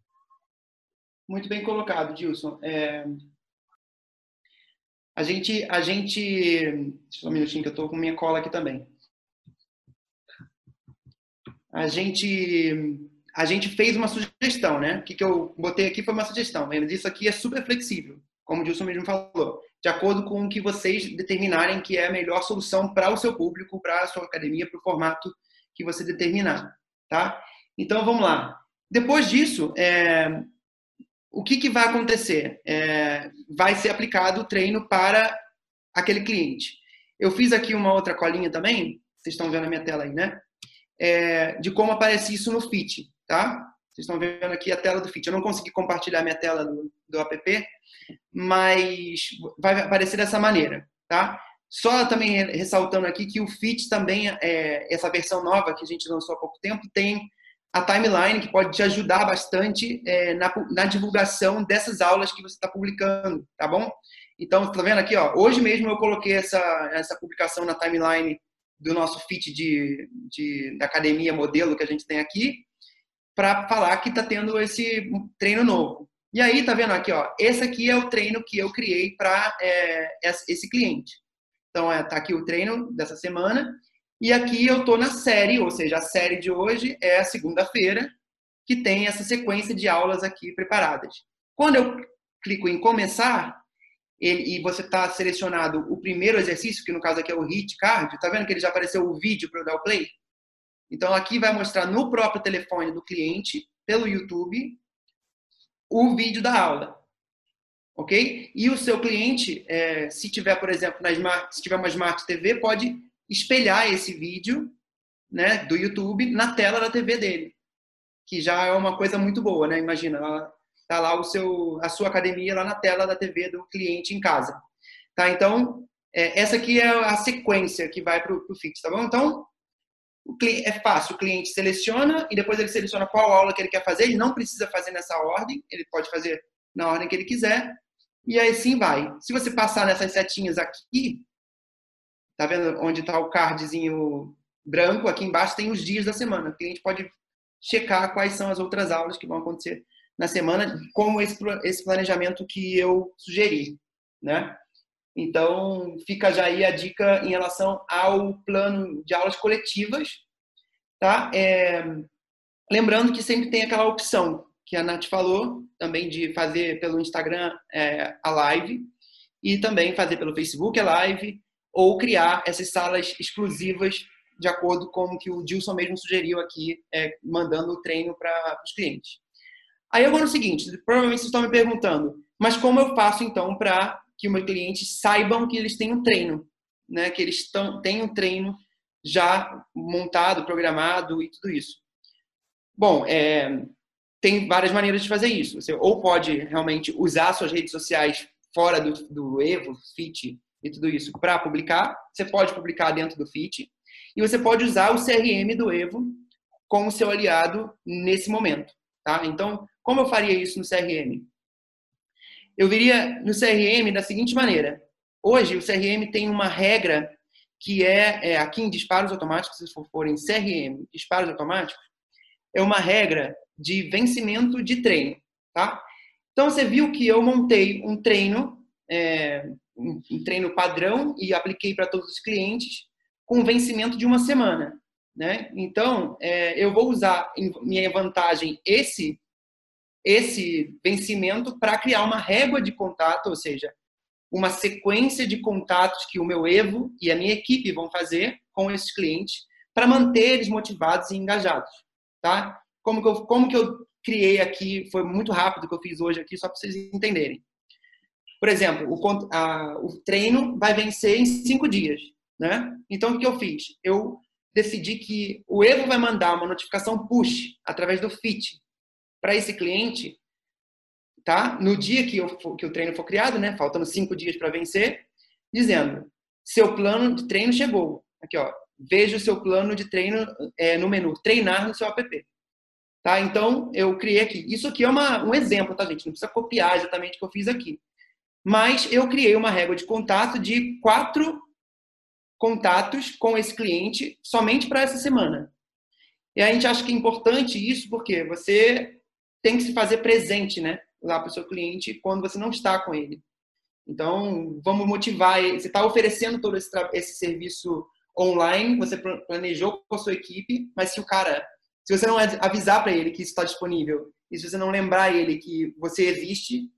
Muito bem colocado, Dilson. É... A gente, a gente, só um minutinho que eu estou com minha cola aqui também. A gente, a gente fez uma sugestão, né? O que, que eu botei aqui foi uma sugestão. Isso aqui é super flexível, como o Dilson mesmo falou de acordo com o que vocês determinarem que é a melhor solução para o seu público, para a sua academia, para o formato que você determinar, tá? Então, vamos lá. Depois disso, é, o que, que vai acontecer? É, vai ser aplicado o treino para aquele cliente. Eu fiz aqui uma outra colinha também, vocês estão vendo a minha tela aí, né? É, de como aparece isso no Fit, tá? Vocês estão vendo aqui a tela do Fit. Eu não consegui compartilhar minha tela do, do app, mas vai aparecer dessa maneira, tá? Só também ressaltando aqui que o Fit também, é, essa versão nova que a gente lançou há pouco tempo, tem a timeline que pode te ajudar bastante é, na, na, divulgação dessas aulas que você está publicando, tá bom? Então, tá vendo aqui, ó, hoje mesmo eu coloquei essa, essa publicação na timeline do nosso Fit de, de, da academia modelo que a gente tem aqui, para falar que está tendo esse treino novo. E aí, tá vendo aqui, ó, esse aqui é o treino que eu criei para é, esse cliente. Então, é, tá aqui o treino dessa semana. E aqui eu tô na série, ou seja, a série de hoje é a segunda-feira, que tem essa sequência de aulas aqui preparadas. Quando eu clico em começar, ele, e você está selecionado o primeiro exercício, que no caso aqui é o HIIT cardio, tá vendo que ele já apareceu o vídeo para eu dar o play? Então, aqui vai mostrar no próprio telefone do cliente, pelo YouTube, o vídeo da aula. Ok? E o seu cliente, é, se tiver, por exemplo, na Smart, se tiver uma Smart TV, pode espelhar esse vídeo né, do YouTube na tela da TV dele. Que já é uma coisa muito boa, né? Imagina, tá lá o seu, a sua academia lá na tela da TV do cliente em casa. Tá? Então, é, essa aqui é a sequência que vai para o Fit, tá bom? Então, é fácil, o cliente seleciona e depois ele seleciona qual aula que ele quer fazer. Ele não precisa fazer nessa ordem, ele pode fazer na ordem que ele quiser. E aí sim vai. Se você passar nessas setinhas aqui, tá vendo onde está o cardzinho branco? Aqui embaixo tem os dias da semana. O cliente pode checar quais são as outras aulas que vão acontecer na semana, como esse planejamento que eu sugeri, né? Então, fica já aí a dica em relação ao plano de aulas coletivas, tá? É, lembrando que sempre tem aquela opção que a Nath falou, também de fazer pelo Instagram é, a live e também fazer pelo Facebook a live ou criar essas salas exclusivas de acordo com o que o Dilson mesmo sugeriu aqui, é, mandando o treino para os clientes. Aí agora é o seguinte, provavelmente vocês estão me perguntando, mas como eu faço então para que meus clientes saibam que eles têm um treino, né? Que eles tão, têm um treino já montado, programado e tudo isso. Bom, é, tem várias maneiras de fazer isso. Você ou pode realmente usar suas redes sociais fora do, do Evo, Fit e tudo isso para publicar. Você pode publicar dentro do Fit. E você pode usar o CRM do Evo como seu aliado nesse momento. Tá? Então, como eu faria isso no CRM? Eu viria no CRM da seguinte maneira. Hoje, o CRM tem uma regra que é, é aqui em disparos automáticos, se for em CRM, disparos automáticos, é uma regra de vencimento de treino, tá? Então, você viu que eu montei um treino, é, um treino padrão e apliquei para todos os clientes com vencimento de uma semana, né? Então, é, eu vou usar em minha vantagem esse esse vencimento para criar uma régua de contato, ou seja, uma sequência de contatos que o meu Evo e a minha equipe vão fazer com esses clientes para manter eles motivados e engajados, tá? Como que eu, como que eu criei aqui, foi muito rápido que eu fiz hoje aqui, só para vocês entenderem. Por exemplo, o, a, o treino vai vencer em cinco dias, né? Então, o que eu fiz? Eu decidi que o Evo vai mandar uma notificação push através do Fit para esse cliente, tá? No dia que, eu, que o treino for criado, né? Faltando cinco dias para vencer, dizendo: seu plano de treino chegou. Aqui, ó. Veja o seu plano de treino é, no menu treinar no seu app. Tá? Então, eu criei aqui. Isso aqui é uma, um exemplo, tá, gente? Não precisa copiar exatamente o que eu fiz aqui. Mas eu criei uma régua de contato de quatro contatos com esse cliente somente para essa semana. E a gente acha que é importante isso porque você tem que se fazer presente, né? Lá para o seu cliente quando você não está com ele. Então, vamos motivar. Você está oferecendo todo esse, esse serviço online, você planejou com a sua equipe, mas se o cara, se você não avisar para ele que isso está disponível e se você não lembrar ele que você existe,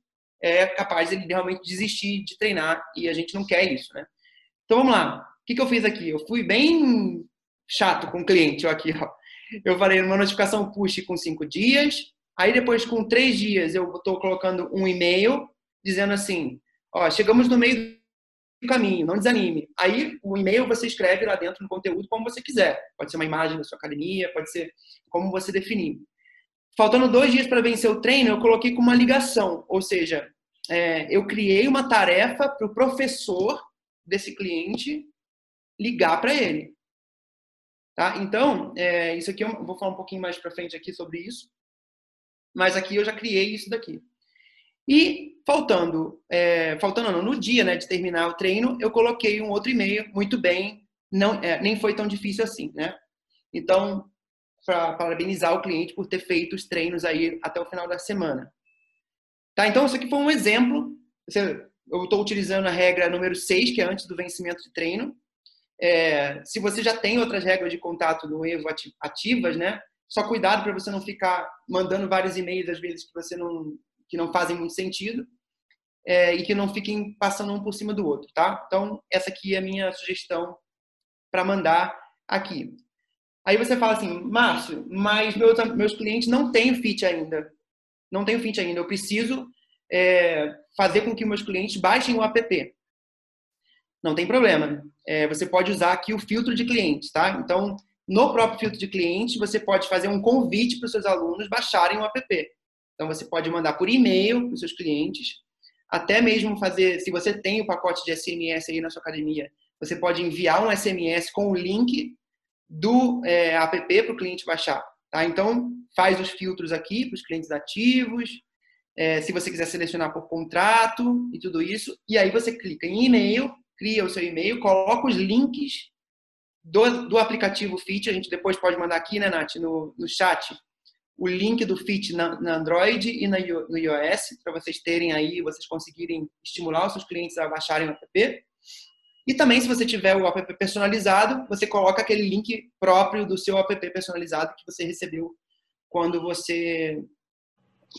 é capaz de ele realmente desistir de treinar e a gente não quer isso, né? Então vamos lá. O que, que eu fiz aqui? Eu fui bem chato com o cliente ó, aqui, ó. Eu falei uma notificação push com cinco dias, Aí depois, com três dias, eu estou colocando um e-mail dizendo assim, ó, chegamos no meio do caminho, não desanime. Aí o e-mail você escreve lá dentro no conteúdo como você quiser. Pode ser uma imagem da sua academia, pode ser como você definir. Faltando dois dias para vencer o treino, eu coloquei com uma ligação, ou seja, é, eu criei uma tarefa para o professor desse cliente ligar para ele. Tá? Então, é, isso aqui eu vou falar um pouquinho mais para frente aqui sobre isso mas aqui eu já criei isso daqui. E faltando, é, faltando não, no dia né, de terminar o treino, eu coloquei um outro e-mail, muito bem, não, é, nem foi tão difícil assim, né? Então, para parabenizar o cliente por ter feito os treinos aí até o final da semana. Tá? Então, isso aqui foi um exemplo. Eu estou utilizando a regra número 6, que é antes do vencimento de treino. É, se você já tem outras regras de contato do Evo ativas, né? Só cuidado para você não ficar mandando vários e-mails às vezes que você não que não fazem muito sentido é, e que não fiquem passando um por cima do outro, tá? Então essa aqui é a minha sugestão para mandar aqui. Aí você fala assim, Márcio, mas meus, meus clientes não têm fit ainda. Não tenho fit ainda. Eu preciso é, fazer com que meus clientes baixem o app. Não tem problema. É, você pode usar aqui o filtro de clientes, tá? Então, no próprio filtro de cliente, você pode fazer um convite para os seus alunos baixarem o app. Então, você pode mandar por e-mail para os seus clientes, até mesmo fazer, se você tem o pacote de SMS aí na sua academia, você pode enviar um SMS com o link do é, app para o cliente baixar. Tá? Então, faz os filtros aqui para os clientes ativos, é, se você quiser selecionar por contrato e tudo isso, e aí você clica em e-mail, cria o seu e-mail, coloca os links do, do aplicativo Fit, a gente depois pode mandar aqui, né, Nath, no, no chat, o link do Fit na, na Android e na, no iOS, para vocês terem aí, vocês conseguirem estimular os seus clientes a baixarem o app. E também, se você tiver o app personalizado, você coloca aquele link próprio do seu app personalizado que você recebeu quando você,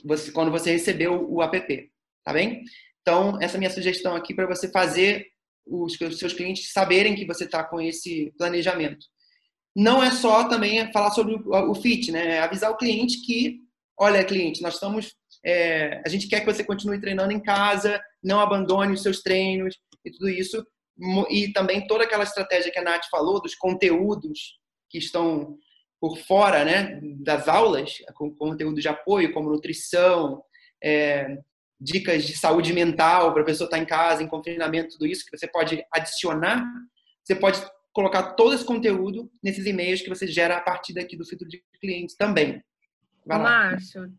você quando você recebeu o app, tá bem? Então, essa é a minha sugestão aqui para você fazer os seus clientes saberem que você está com esse planejamento. não é só também falar sobre o, fit, né? É avisar o cliente que, olha, cliente, nós estamos, é, a gente quer que você continue treinando em casa, não abandone os seus treinos e tudo isso. E também toda aquela estratégia que a Nath falou dos conteúdos que estão por fora né, das aulas, com conteúdo de apoio, como nutrição, é, dicas de saúde mental para a pessoa estar tá em casa, em confinamento, tudo isso que você pode adicionar. Você pode colocar todo esse conteúdo nesses e-mails que você gera a partir daqui do filtro de clientes também. Márcio,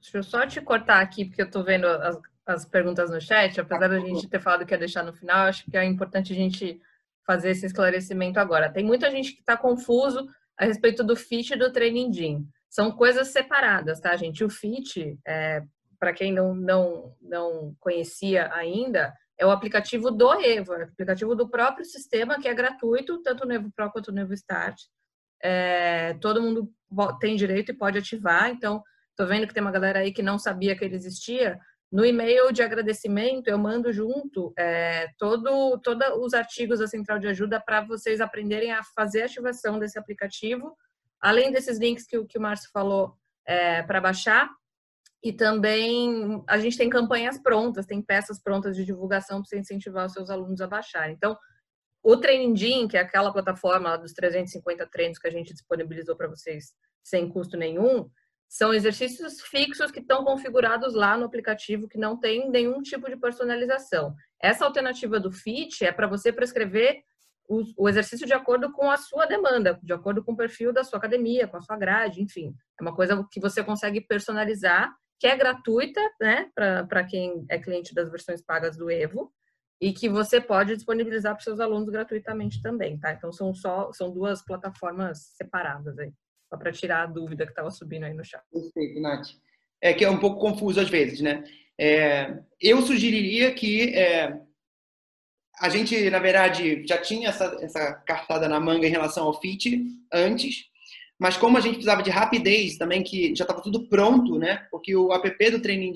deixa eu só te cortar aqui, porque eu estou vendo as, as, perguntas no chat. Apesar da gente ter falado que ia deixar no final, acho que é importante a gente fazer esse esclarecimento agora. Tem muita gente que está confuso a respeito do FIT e do Training Gym. São coisas separadas, tá, gente? O FIT, é, para quem não, não, não conhecia ainda, é o aplicativo do Evo, é o aplicativo do próprio sistema, que é gratuito, tanto no Evo Pro quanto no Evo Start. É, todo mundo tem direito e pode ativar, então, tô vendo que tem uma galera aí que não sabia que ele existia. No e-mail de agradecimento, eu mando junto é, todo, todos os artigos da Central de Ajuda para vocês aprenderem a fazer a ativação desse aplicativo, além desses links que, que o Márcio falou é, para baixar. E também a gente tem campanhas prontas, tem peças prontas de divulgação para você incentivar os seus alunos a baixarem. Então, o Training que é aquela plataforma dos 350 treinos que a gente disponibilizou para vocês sem custo nenhum, são exercícios fixos que estão configurados lá no aplicativo que não tem nenhum tipo de personalização. Essa alternativa do Fit é para você prescrever o, o, exercício de acordo com a sua demanda, de acordo com o perfil da sua academia, com a sua grade, enfim. É uma coisa que você consegue personalizar que é gratuita, né, para quem é cliente das versões pagas do Evo, e que você pode disponibilizar para seus alunos gratuitamente também, tá? Então são só são duas plataformas separadas aí, só para tirar a dúvida que estava subindo aí no chat. Perfeito, Nath. É que é um pouco confuso às vezes, né? É, eu sugeriria que é, a gente, na verdade, já tinha essa, essa cartada na manga em relação ao FIT antes, mas como a gente precisava de rapidez também, que já estava tudo pronto, né? Porque o app do Training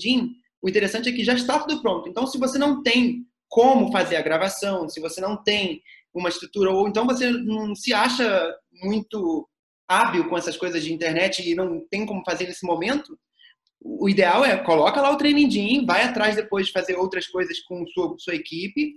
o interessante é que já está tudo pronto. Então, se você não tem como fazer a gravação, se você não tem uma estrutura, ou então você não se acha muito hábil com essas coisas de internet e não tem como fazer nesse momento, o ideal é coloca lá o Training vai atrás depois de fazer outras coisas com sua, sua equipe,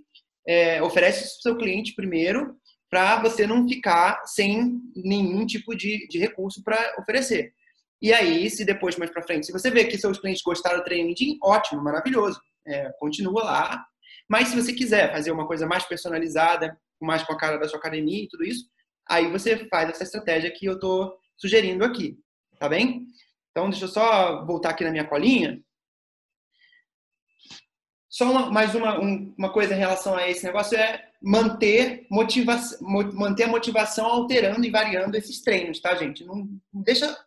é, oferece isso para o seu cliente primeiro, para você não ficar sem nenhum tipo de, de recurso para oferecer. E aí, se depois, mais para frente, se você vê que seus clientes gostaram do training, ótimo, maravilhoso, é, continua lá. Mas se você quiser fazer uma coisa mais personalizada, mais com a cara da sua academia e tudo isso, aí você faz essa estratégia que eu estou sugerindo aqui, tá bem? Então, deixa eu só voltar aqui na minha colinha. Só uma, mais uma, um, uma coisa em relação a esse negócio é manter, motivação, manter a motivação alterando e variando esses treinos, tá, gente? Não deixa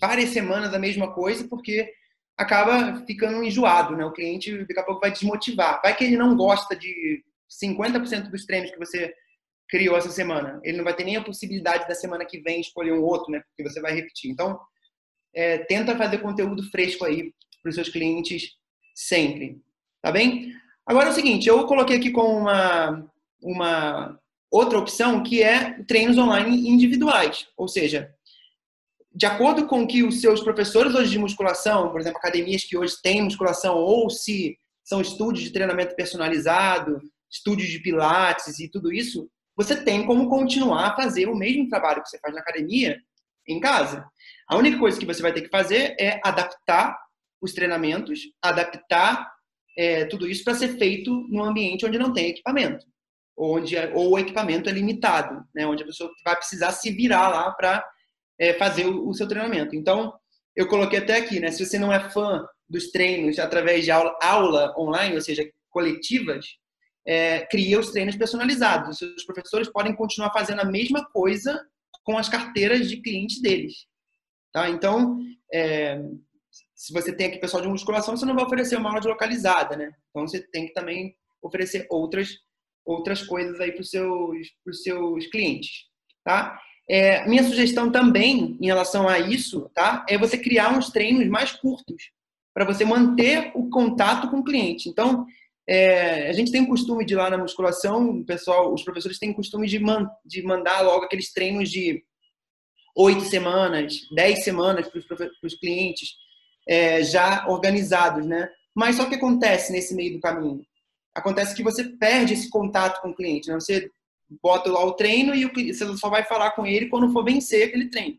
várias semanas a mesma coisa, porque acaba ficando enjoado, né? O cliente daqui a pouco vai desmotivar. Vai que ele não gosta de 50% dos treinos que você criou essa semana. Ele não vai ter nem a possibilidade da semana que vem escolher um outro, né? Porque você vai repetir. Então, é, tenta fazer conteúdo fresco aí para os seus clientes sempre. Tá bem? Agora é o seguinte, eu coloquei aqui com uma, uma outra opção que é treinos online individuais. Ou seja, de acordo com que os seus professores hoje de musculação, por exemplo, academias que hoje têm musculação, ou se são estúdios de treinamento personalizado, estúdios de pilates e tudo isso, você tem como continuar a fazer o mesmo trabalho que você faz na academia em casa. A única coisa que você vai ter que fazer é adaptar os treinamentos, adaptar é, tudo isso para ser feito num ambiente onde não tem equipamento, onde ou o equipamento é limitado, né, onde a pessoa vai precisar se virar lá para é, fazer o, o, seu treinamento. Então, eu coloquei até aqui, né, se você não é fã dos treinos através de aula, aula online, ou seja, coletivas, é, cria os treinos personalizados. Os professores podem continuar fazendo a mesma coisa com as carteiras de clientes deles. Tá? Então, é, se você tem aqui pessoal de musculação, você não vai oferecer uma aula de localizada, né? Então você tem que também oferecer outras outras coisas aí para os seus, seus clientes, tá? É, minha sugestão também em relação a isso, tá? É você criar uns treinos mais curtos para você manter o contato com o cliente. Então, é, a gente tem o costume de lá na musculação, pessoal, os professores têm o costume de, man, de mandar logo aqueles treinos de oito semanas, dez semanas para os clientes, é, já organizados, né? Mas só que acontece nesse meio do caminho? Acontece que você perde esse contato com o cliente, né? Você bota lá o treino e você só vai falar com ele quando for vencer aquele treino.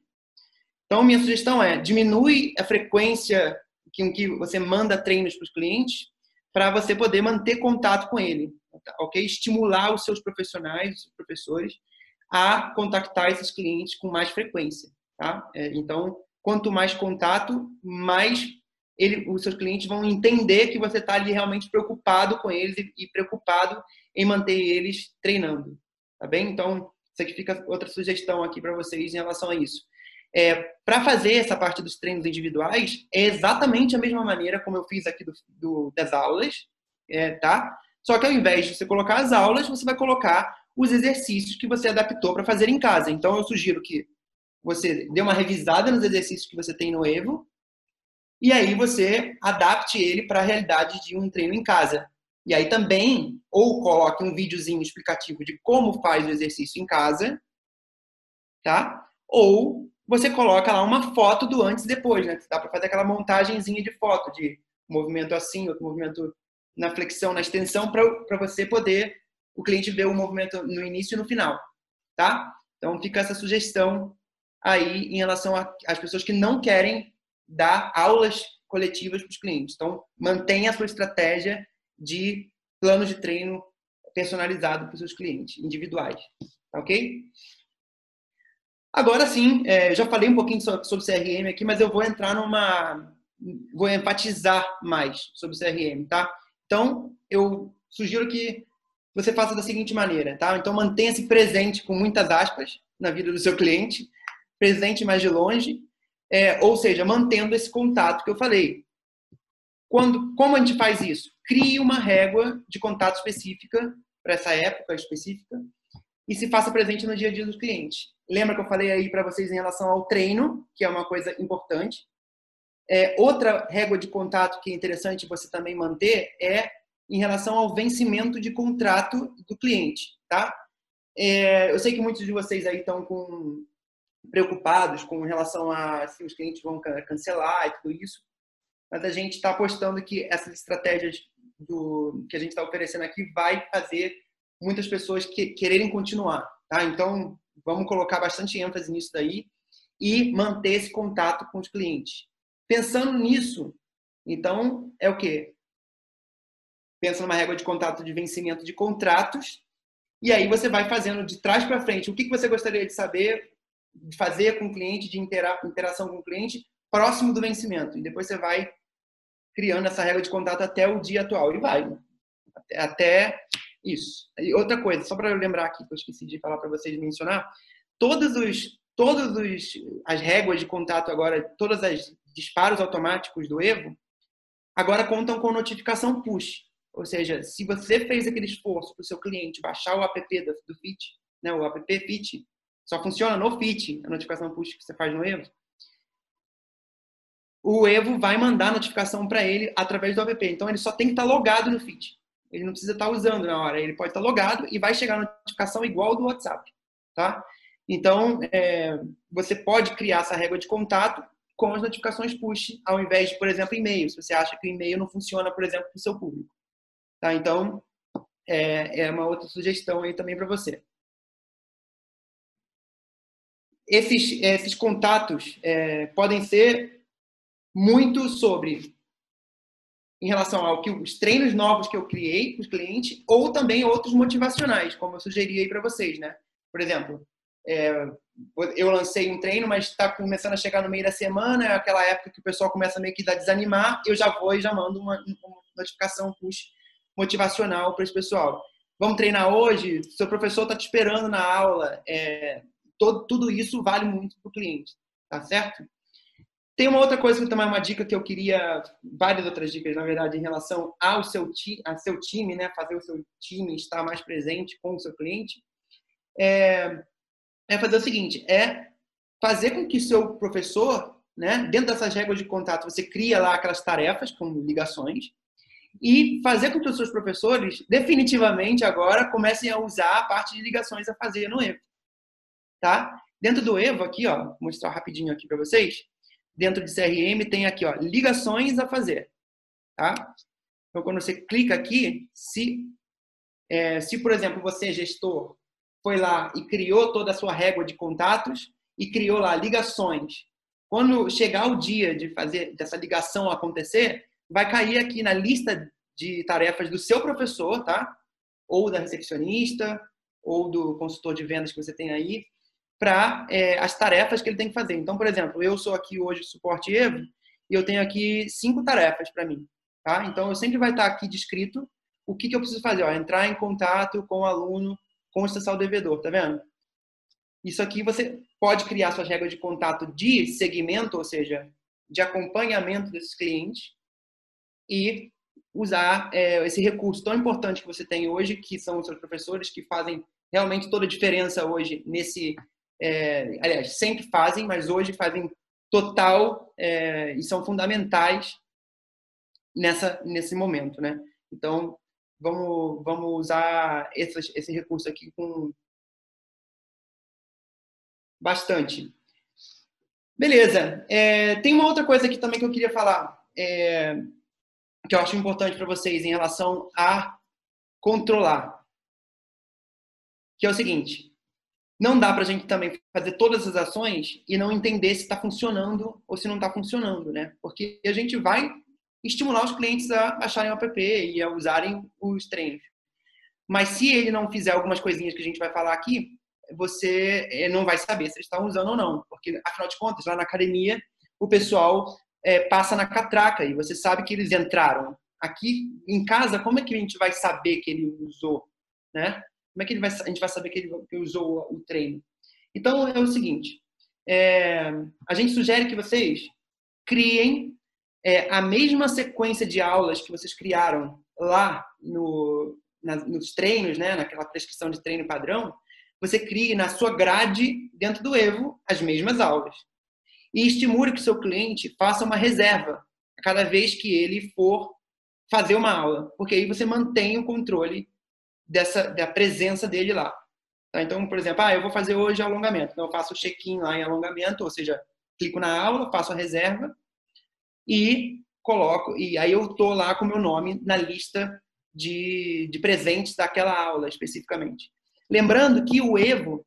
Então, minha sugestão é diminui a frequência com que você manda treinos para os clientes para você poder manter contato com ele, ok? Estimular os seus profissionais, os professores, a contactar esses clientes com mais frequência, tá? É, então, quanto mais contato, mais ele, os seus clientes vão entender que você está ali realmente preocupado com eles e, e preocupado em manter eles treinando, tá bem? Então, isso aqui fica outra sugestão aqui para vocês em relação a isso. É, para fazer essa parte dos treinos individuais, é exatamente a mesma maneira como eu fiz aqui do, do, das aulas, é, tá? Só que ao invés de você colocar as aulas, você vai colocar os exercícios que você adaptou para fazer em casa. Então, eu sugiro que você dê uma revisada nos exercícios que você tem no Evo e aí você adapte ele para a realidade de um treino em casa. E aí também, ou coloque um videozinho explicativo de como faz o exercício em casa, tá? Ou você coloca lá uma foto do antes e depois, né? Dá para fazer aquela montagenzinha de foto, de movimento assim, outro movimento na flexão, na extensão, para você poder, o cliente ver o movimento no início e no final, tá? Então fica essa sugestão aí em relação às pessoas que não querem dar aulas coletivas para os clientes. Então mantenha a sua estratégia de plano de treino personalizado para os seus clientes, individuais, tá ok? Agora sim, é, já falei um pouquinho sobre, CRM aqui, mas eu vou entrar numa. Vou enfatizar mais sobre CRM, tá? Então, eu sugiro que você faça da seguinte maneira, tá? Então, mantenha-se presente com muitas aspas na vida do seu cliente, presente mais de longe, é, ou seja, mantendo esse contato que eu falei. Quando, como a gente faz isso? Crie uma régua de contato específica para essa época específica e se faça presente no dia a dia do cliente. Lembra que eu falei aí para vocês em relação ao treino, que é uma coisa importante. É, outra régua de contato que é interessante você também manter é em relação ao vencimento de contrato do cliente, tá? É, eu sei que muitos de vocês aí estão com preocupados com relação a se os clientes vão cancelar e tudo isso, mas a gente está apostando que essas estratégias do, que a gente está oferecendo aqui vai fazer muitas pessoas que, quererem continuar, tá? Então Vamos colocar bastante ênfase nisso daí e manter esse contato com os clientes. Pensando nisso, então é o quê? Pensa numa régua de contato de vencimento de contratos e aí você vai fazendo de trás para frente. O que você gostaria de saber, de fazer com o cliente, de interação com o cliente próximo do vencimento. E depois você vai criando essa regra de contato até o dia atual. E vai. Né? Até isso. E outra coisa, só para eu lembrar aqui, que eu esqueci de falar para vocês mencionar, todos os, os, as réguas de contato agora, todos os disparos automáticos do Evo, agora contam com notificação push. Ou seja, se você fez aquele esforço para o seu cliente baixar o app do, do Fit, né, o app Fit, só funciona no Fit, a notificação push que você faz no Evo, o Evo vai mandar notificação para ele através do app. Então ele só tem que estar tá logado no Fit. Ele não precisa estar usando na hora, ele pode estar logado e vai chegar a notificação igual do WhatsApp, tá? Então, é, você pode criar essa régua de contato com as notificações push, ao invés de, por exemplo, e-mail. Se você acha que o e-mail não funciona, por exemplo, para o seu público. Tá? Então, é, é uma outra sugestão aí também para você. Esses, esses contatos é, podem ser muito sobre em relação ao que os treinos novos que eu criei para os clientes ou também outros motivacionais, como eu sugeri aí para vocês, né? Por exemplo, é, eu lancei um treino, mas está começando a chegar no meio da semana, é aquela época que o pessoal começa meio que a desanimar, eu já vou e já mando uma, uma notificação push motivacional para esse pessoal. Vamos treinar hoje? Seu professor está te esperando na aula. É, todo, tudo isso vale muito para o cliente, tá certo? Tem uma outra coisa que também é uma dica que eu queria, várias outras dicas, na verdade, em relação ao seu, ti, a seu time, né? Fazer o seu time estar mais presente com o seu cliente. É, é fazer o seguinte, é fazer com que seu professor, né? Dentro dessas regras de contato, você cria lá aquelas tarefas com ligações e fazer com que os seus professores, definitivamente agora, comecem a usar a parte de ligações a fazer no Evo. Tá? Dentro do Evo, aqui, ó, vou mostrar rapidinho aqui para vocês. Dentro de CRM tem aqui, ó, ligações a fazer. Tá? Então, quando você clica aqui, se, é, se por exemplo, você, gestor, foi lá e criou toda a sua régua de contatos e criou lá ligações. Quando chegar o dia de fazer dessa ligação acontecer, vai cair aqui na lista de tarefas do seu professor, tá? Ou da recepcionista, ou do consultor de vendas que você tem aí, para é, as tarefas que ele tem que fazer. Então, por exemplo, eu sou aqui hoje suporte Evo e eu tenho aqui cinco tarefas para mim, tá? Então, eu sempre vai estar aqui descrito o que, que eu preciso fazer, ó, entrar em contato com o aluno, com o devedor, tá vendo? Isso aqui você pode criar suas regras de contato de segmento, ou seja, de acompanhamento desses clientes, e usar é, esse recurso tão importante que você tem hoje, que são os seus professores, que fazem realmente toda a diferença hoje nesse. É, aliás, sempre fazem, mas hoje fazem total é, e são fundamentais nessa nesse momento, né? Então vamos vamos usar esse, esse recurso aqui com bastante. Beleza. É, tem uma outra coisa aqui também que eu queria falar. É, que eu acho importante para vocês em relação a controlar. Que é o seguinte: não dá para a gente também fazer todas as ações e não entender se está funcionando ou se não está funcionando, né? Porque a gente vai estimular os clientes a baixarem o app e a usarem os treinos. Mas se ele não fizer algumas coisinhas que a gente vai falar aqui, você eh, não vai saber se eles estão usando ou não, porque afinal de contas, lá na academia, o pessoal é, passa na catraca e você sabe que eles entraram. Aqui em casa, como é que a gente vai saber que ele usou, né? Como é que vai, a gente vai saber que ele que usou o treino? Então é o seguinte: é, a gente sugere que vocês criem é, a mesma sequência de aulas que vocês criaram lá no, na, nos treinos, né? Naquela prescrição de treino padrão, você crie na sua grade dentro do Evo as mesmas aulas e estimule que o seu cliente faça uma reserva a cada vez que ele for fazer uma aula, porque aí você mantém o controle dessa da presença dele lá. Tá? Então, por exemplo, ah, eu vou fazer hoje alongamento, então eu faço o check-in lá em alongamento, ou seja, clico na aula, faço a reserva e coloco e aí eu tô lá com o meu nome na lista de, de presentes daquela aula especificamente. Lembrando que o Evo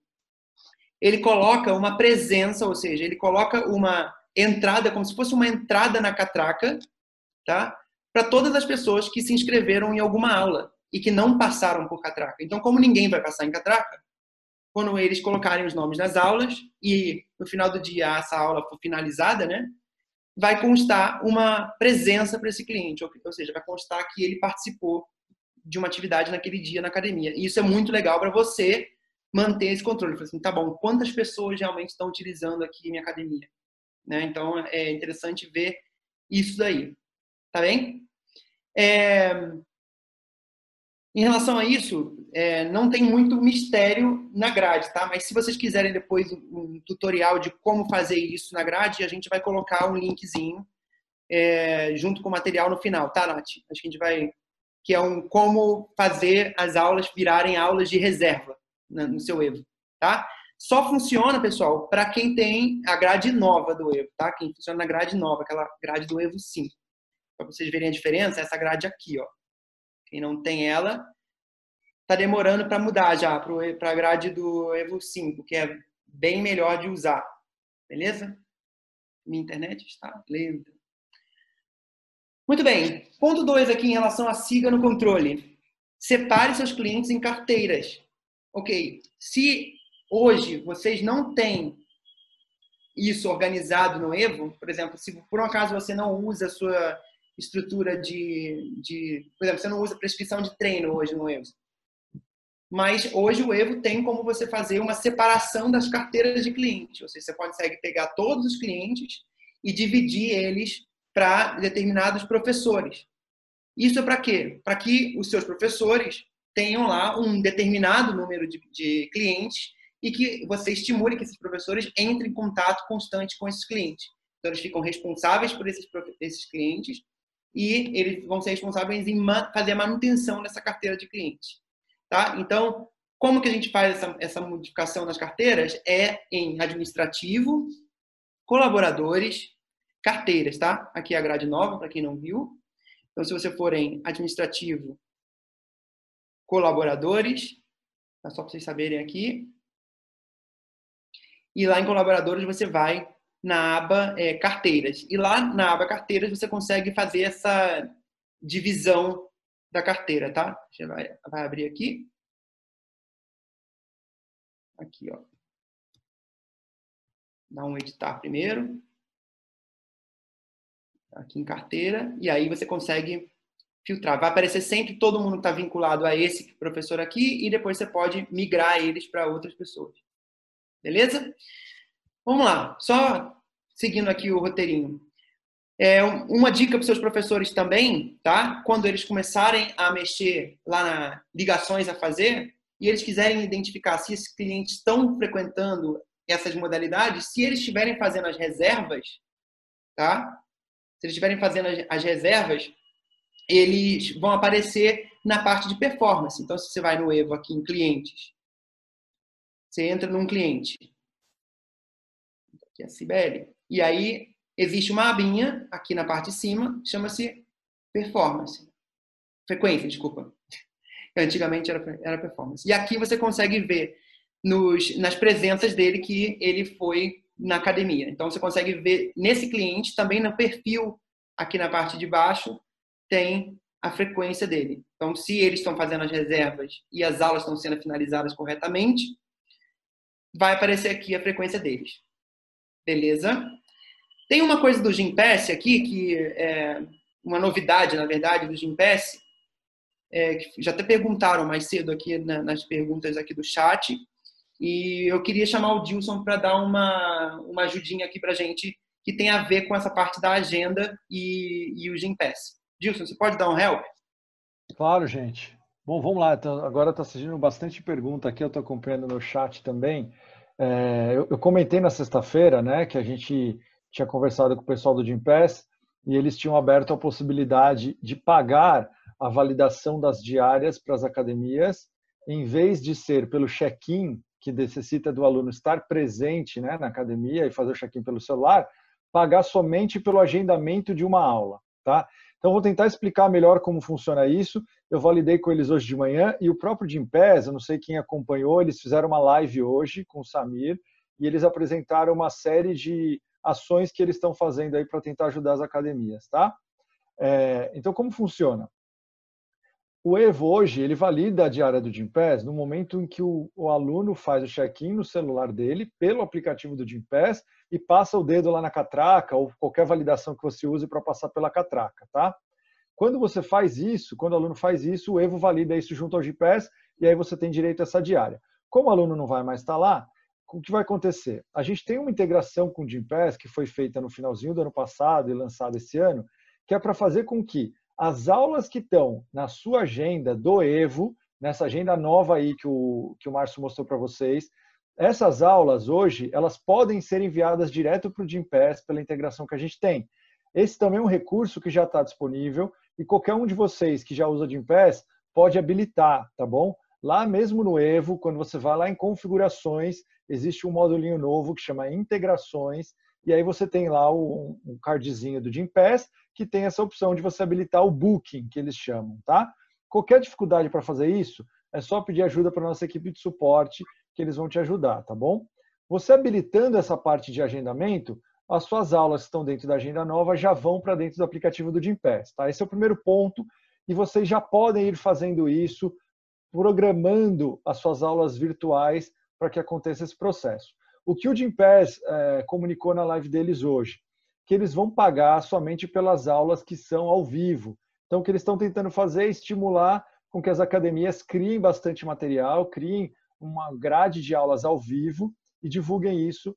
ele coloca uma presença, ou seja, ele coloca uma entrada, como se fosse uma entrada na catraca, tá? Para todas as pessoas que se inscreveram em alguma aula e que não passaram por catraca. Então, como ninguém vai passar em catraca, quando eles colocarem os nomes nas aulas e no final do dia essa aula for finalizada, né? Vai constar uma presença para esse cliente, ou seja, vai constar que ele participou de uma atividade naquele dia na academia. E isso é muito legal para você manter esse controle. Falei assim, tá bom, quantas pessoas realmente estão utilizando aqui minha academia? Né? Então, é interessante ver isso daí. Tá bem? É... Em relação a isso, é, não tem muito mistério na grade, tá? Mas se vocês quiserem depois um tutorial de como fazer isso na grade, a gente vai colocar um linkzinho é, junto com o material no final, tá, Nath? Acho que a gente vai... Que é um como fazer as aulas virarem aulas de reserva no seu Evo, tá? Só funciona, pessoal, para quem tem a grade nova do Evo, tá? Quem funciona na grade nova, aquela grade do Evo 5. Para vocês verem a diferença, essa grade aqui, ó. Quem não tem ela, tá demorando para mudar já para a grade do Evo 5, que é bem melhor de usar. Beleza? Minha internet está lenta. Muito bem. Ponto 2 aqui em relação a siga no controle. Separe seus clientes em carteiras ok, se hoje vocês não têm isso organizado no Evo, por exemplo, se por um acaso você não usa a sua estrutura de, de por exemplo, você não usa prescrição de treino hoje no Evo, mas hoje o Evo tem como você fazer uma separação das carteiras de clientes, ou seja, você consegue pegar todos os clientes e dividir eles para determinados professores. Isso é para quê? Para que os seus professores tenham lá um determinado número de, de clientes e que você estimule que esses professores entrem em contato constante com esses clientes. Então, eles ficam responsáveis por esses, esses clientes e eles vão ser responsáveis em fazer a manutenção dessa carteira de cliente. Tá? Então, como que a gente faz essa, essa modificação nas carteiras? É em administrativo, colaboradores, carteiras, tá? Aqui é a grade nova, para quem não viu. Então, se você for em administrativo, colaboradores, tá? só para vocês saberem aqui. E lá em colaboradores você vai na aba é, carteiras. E lá na aba carteiras você consegue fazer essa divisão da carteira, tá? Você vai, vai abrir aqui. Aqui, ó. Dá um editar primeiro. Aqui em carteira. E aí você consegue filtrar. Vai aparecer sempre todo mundo que está vinculado a esse professor aqui e depois você pode migrar eles para outras pessoas. Beleza? Vamos lá, só seguindo aqui o roteirinho. É, uma dica para os seus professores também, tá? Quando eles começarem a mexer lá na ligações a fazer e eles quiserem identificar se esses clientes estão frequentando essas modalidades, se eles estiverem fazendo as reservas, tá? Se eles estiverem fazendo as reservas, eles vão aparecer na parte de performance. Então, se você vai no Evo aqui em clientes, você entra num cliente, aqui é a Cibele, e aí existe uma abinha aqui na parte de cima, chama-se performance. Frequência, desculpa. Antigamente era, era performance. E aqui você consegue ver nos, nas presenças dele que ele foi na academia. Então você consegue ver nesse cliente, também no perfil, aqui na parte de baixo, tem a frequência dele. Então, se eles estão fazendo as reservas e as aulas estão sendo finalizadas corretamente, vai aparecer aqui a frequência deles. Beleza? Tem uma coisa do Gimpass aqui, que é uma novidade, na verdade, do Gimpass, é, que já até perguntaram mais cedo aqui na, nas perguntas aqui do chat, e eu queria chamar o Dilson para dar uma, uma ajudinha aqui para gente, que tem a ver com essa parte da agenda e, e o Gimpass. Dilson, você pode dar um help? Claro, gente. Bom, vamos lá. Então, agora está surgindo bastante pergunta aqui, eu estou acompanhando no chat também. É, eu, eu, comentei na sexta-feira, né, que a gente tinha conversado com o pessoal do Gimpass e eles tinham aberto a possibilidade de pagar a validação das diárias para as academias, em vez de ser pelo check-in, que necessita do aluno estar presente né, na academia e fazer o check-in pelo celular, pagar somente pelo agendamento de uma aula. Tá? Então, vou tentar explicar melhor como funciona isso. Eu validei com eles hoje de manhã e o próprio Jim Pez, eu não sei quem acompanhou, eles fizeram uma live hoje com o Samir e eles apresentaram uma série de ações que eles estão fazendo aí para tentar ajudar as academias, tá? É, então, como funciona? O Evo hoje, ele valida a diária do Gympass no momento em que o, o aluno faz o check-in no celular dele, pelo aplicativo do Gympass, e passa o dedo lá na catraca, ou qualquer validação que você use para passar pela catraca, tá? Quando você faz isso, quando o aluno faz isso, o Evo valida isso junto ao Gympass, e aí você tem direito a essa diária. Como o aluno não vai mais estar lá, o que vai acontecer? A gente tem uma integração com o Gympass, que foi feita no finalzinho do ano passado e lançada esse ano, que é para fazer com que as aulas que estão na sua agenda do Evo, nessa agenda nova aí que o, que o Márcio mostrou para vocês, essas aulas hoje, elas podem ser enviadas direto para o Gympass pela integração que a gente tem. Esse também é um recurso que já está disponível e qualquer um de vocês que já usa Gympass pode habilitar, tá bom? Lá mesmo no Evo, quando você vai lá em configurações, existe um modulinho novo que chama integrações e aí você tem lá o, um cardzinho do Gympass que tem essa opção de você habilitar o booking, que eles chamam, tá? Qualquer dificuldade para fazer isso, é só pedir ajuda para nossa equipe de suporte, que eles vão te ajudar, tá bom? Você habilitando essa parte de agendamento, as suas aulas que estão dentro da agenda nova já vão para dentro do aplicativo do Gympass, tá? Esse é o primeiro ponto e vocês já podem ir fazendo isso, programando as suas aulas virtuais para que aconteça esse processo. O que o Gympass é, comunicou na live deles hoje? que eles vão pagar somente pelas aulas que são ao vivo. Então, o que eles estão tentando fazer é estimular com que as academias criem bastante material, criem uma grade de aulas ao vivo e divulguem isso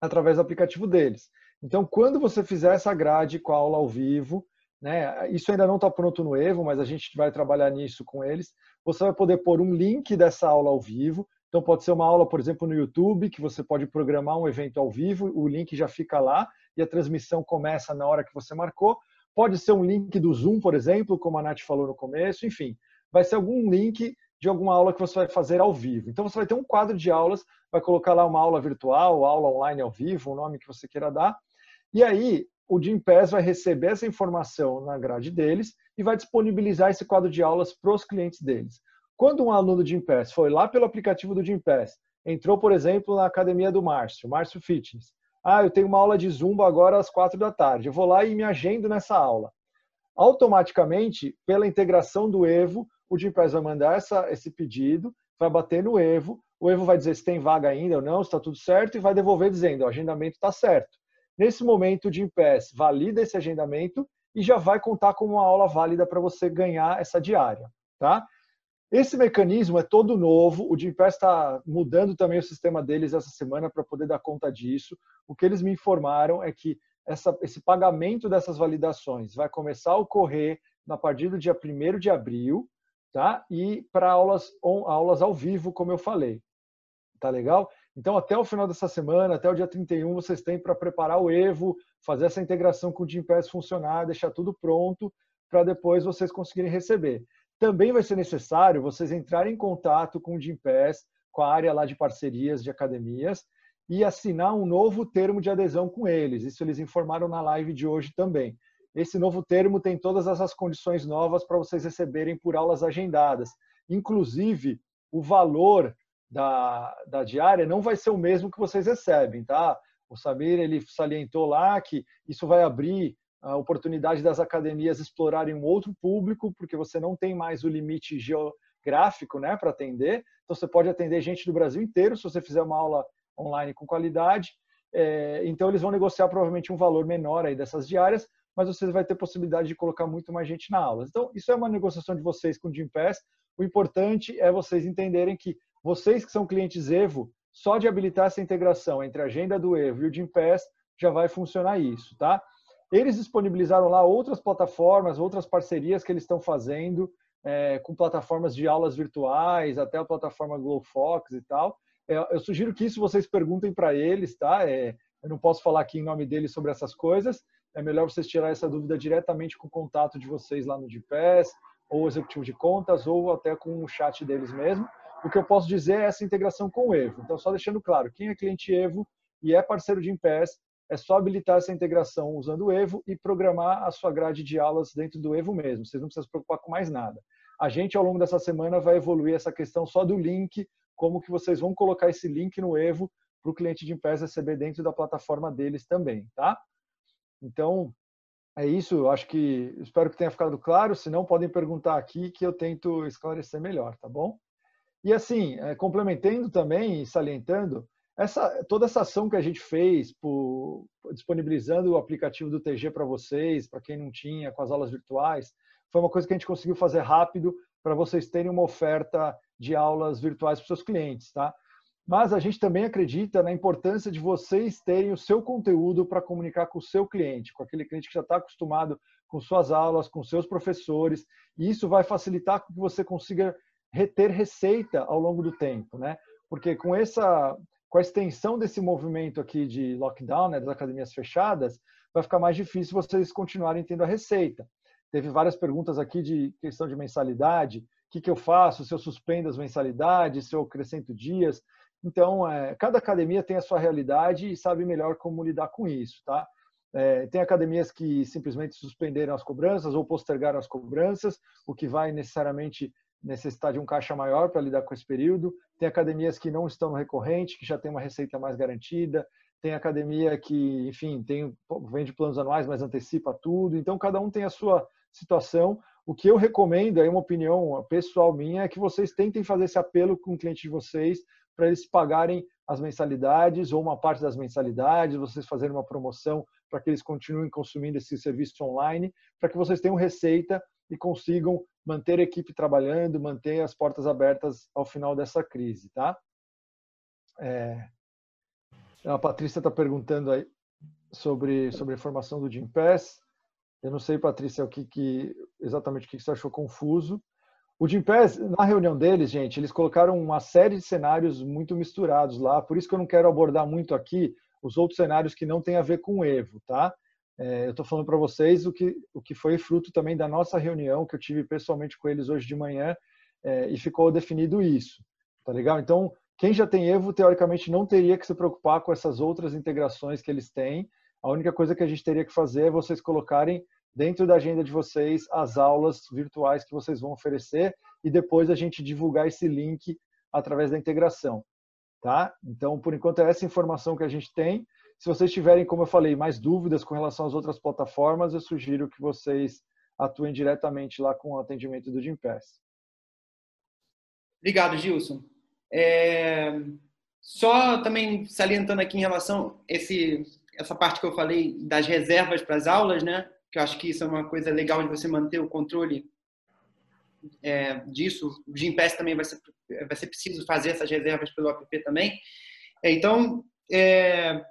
através do aplicativo deles. Então, quando você fizer essa grade com a aula ao vivo, né, isso ainda não está pronto no Evo, mas a gente vai trabalhar nisso com eles. Você vai poder pôr um link dessa aula ao vivo. Então, pode ser uma aula, por exemplo, no YouTube, que você pode programar um evento ao vivo, o link já fica lá e a transmissão começa na hora que você marcou. Pode ser um link do Zoom, por exemplo, como a Nath falou no começo, enfim, vai ser algum link de alguma aula que você vai fazer ao vivo. Então você vai ter um quadro de aulas, vai colocar lá uma aula virtual, aula online ao vivo, o nome que você queira dar, e aí o Gympass vai receber essa informação na grade deles e vai disponibilizar esse quadro de aulas para os clientes deles. Quando um aluno do Gympass foi lá pelo aplicativo do Gympass, entrou, por exemplo, na academia do Márcio, Márcio Fitness, ah, eu tenho uma aula de Zumba agora às quatro da tarde, eu vou lá e me agendo nessa aula. Automaticamente, pela integração do Evo, o Gympass vai mandar essa, esse pedido, vai bater no Evo, o Evo vai dizer se tem vaga ainda ou não, se está tudo certo, e vai devolver dizendo, o agendamento está certo. Nesse momento, o Gympass valida esse agendamento e já vai contar como uma aula válida para você ganhar essa diária. Tá? Esse mecanismo é todo novo, o Gympass está mudando também o sistema deles essa semana para poder dar conta disso. O que eles me informaram é que essa, esse pagamento dessas validações vai começar a ocorrer a partir do dia 1 de abril, tá? E para aulas, aulas ao vivo, como eu falei. Tá legal? Então, até o final dessa semana, até o dia 31, vocês têm para preparar o Evo, fazer essa integração com o Gympass funcionar, deixar tudo pronto para depois vocês conseguirem receber. Também vai ser necessário vocês entrarem em contato com o Gympass, com a área lá de parcerias de academias, e assinar um novo termo de adesão com eles. Isso eles informaram na live de hoje também. Esse novo termo tem todas essas condições novas para vocês receberem por aulas agendadas. Inclusive, o valor da, da diária não vai ser o mesmo que vocês recebem, tá? O Samir ele salientou lá que isso vai abrir a oportunidade das academias explorarem um outro público, porque você não tem mais o limite geográfico, né, para atender. Então você pode atender gente do Brasil inteiro se você fizer uma aula online com qualidade. É, então eles vão negociar provavelmente um valor menor aí dessas diárias, mas você vai ter possibilidade de colocar muito mais gente na aula. Então isso é uma negociação de vocês com o Gympass. O importante é vocês entenderem que vocês que são clientes Evo, só de habilitar essa integração entre a agenda do Evo e o Gympass, já vai funcionar isso, tá? Eles disponibilizaram lá outras plataformas, outras parcerias que eles estão fazendo, é, com plataformas de aulas virtuais, até a plataforma GlowFox e tal. É, eu sugiro que isso vocês perguntem para eles, tá? É, eu não posso falar aqui em nome deles sobre essas coisas. É melhor vocês tirar essa dúvida diretamente com o contato de vocês lá no Gympass, ou executivo de contas, ou até com o chat deles mesmo. O que eu posso dizer é essa integração com o Evo. Então, só deixando claro, quem é cliente Evo e é parceiro de Impass, é só habilitar essa integração usando o Evo e programar a sua grade de aulas dentro do Evo mesmo. Vocês não precisam se preocupar com mais nada. A gente, ao longo dessa semana, vai evoluir essa questão só do link, como que vocês vão colocar esse link no Evo para o cliente de Impass receber dentro da plataforma deles também, tá? Então, é isso. Eu acho que espero que tenha ficado claro. Se não, podem perguntar aqui que eu tento esclarecer melhor, tá bom? E assim, é, complementando também e salientando, essa, toda essa ação que a gente fez, por, disponibilizando o aplicativo do TG para vocês, para quem não tinha, com as aulas virtuais, foi uma coisa que a gente conseguiu fazer rápido para vocês terem uma oferta de aulas virtuais para seus clientes, tá? Mas a gente também acredita na importância de vocês terem o seu conteúdo para comunicar com o seu cliente, com aquele cliente que já está acostumado com suas aulas, com seus professores, e isso vai facilitar que você consiga reter receita ao longo do tempo, né? Porque com essa com a extensão desse movimento aqui de lockdown, né, das academias fechadas, vai ficar mais difícil vocês continuarem tendo a receita. Teve várias perguntas aqui de questão de mensalidade, o que, que eu faço se eu suspendo as mensalidades, se eu acrescento dias. Então, é, cada academia tem a sua realidade e sabe melhor como lidar com isso, tá? É, tem academias que simplesmente suspenderam as cobranças ou postergaram as cobranças, o que vai necessariamente necessitar de um caixa maior para lidar com esse período. Tem academias que não estão no recorrente, que já tem uma receita mais garantida. Tem academia que, enfim, tem, vende planos anuais, mas antecipa tudo. Então, cada um tem a sua situação. O que eu recomendo, aí uma opinião pessoal minha, é que vocês tentem fazer esse apelo com o cliente de vocês para eles pagarem as mensalidades ou uma parte das mensalidades, vocês fazerem uma promoção para que eles continuem consumindo esse serviço online, para que vocês tenham receita e consigam manter a equipe trabalhando, manter as portas abertas ao final dessa crise, tá? É... A Patrícia está perguntando aí sobre sobre a informação do Gympass. Eu não sei, Patrícia, o que, que exatamente o que você achou confuso. O Gympass, na reunião deles, gente, eles colocaram uma série de cenários muito misturados lá, por isso que eu não quero abordar muito aqui os outros cenários que não têm a ver com o Evo, tá? É, eu estou falando para vocês o que, o que foi fruto também da nossa reunião que eu tive pessoalmente com eles hoje de manhã é, e ficou definido isso, tá legal? Então, quem já tem Evo, teoricamente, não teria que se preocupar com essas outras integrações que eles têm. A única coisa que a gente teria que fazer é vocês colocarem dentro da agenda de vocês as aulas virtuais que vocês vão oferecer e depois a gente divulgar esse link através da integração, tá? Então, por enquanto é essa informação que a gente tem. Se vocês tiverem, como eu falei, mais dúvidas com relação às outras plataformas, eu sugiro que vocês atuem diretamente lá com o atendimento do Gimpass. Obrigado, Gilson. É... Só também salientando aqui em relação a esse, essa parte que eu falei das reservas para as aulas, né? Que eu acho que isso é uma coisa legal de você manter o controle é, disso. O Gimpass também vai ser, vai ser preciso fazer essas reservas pelo app também. É, então, é,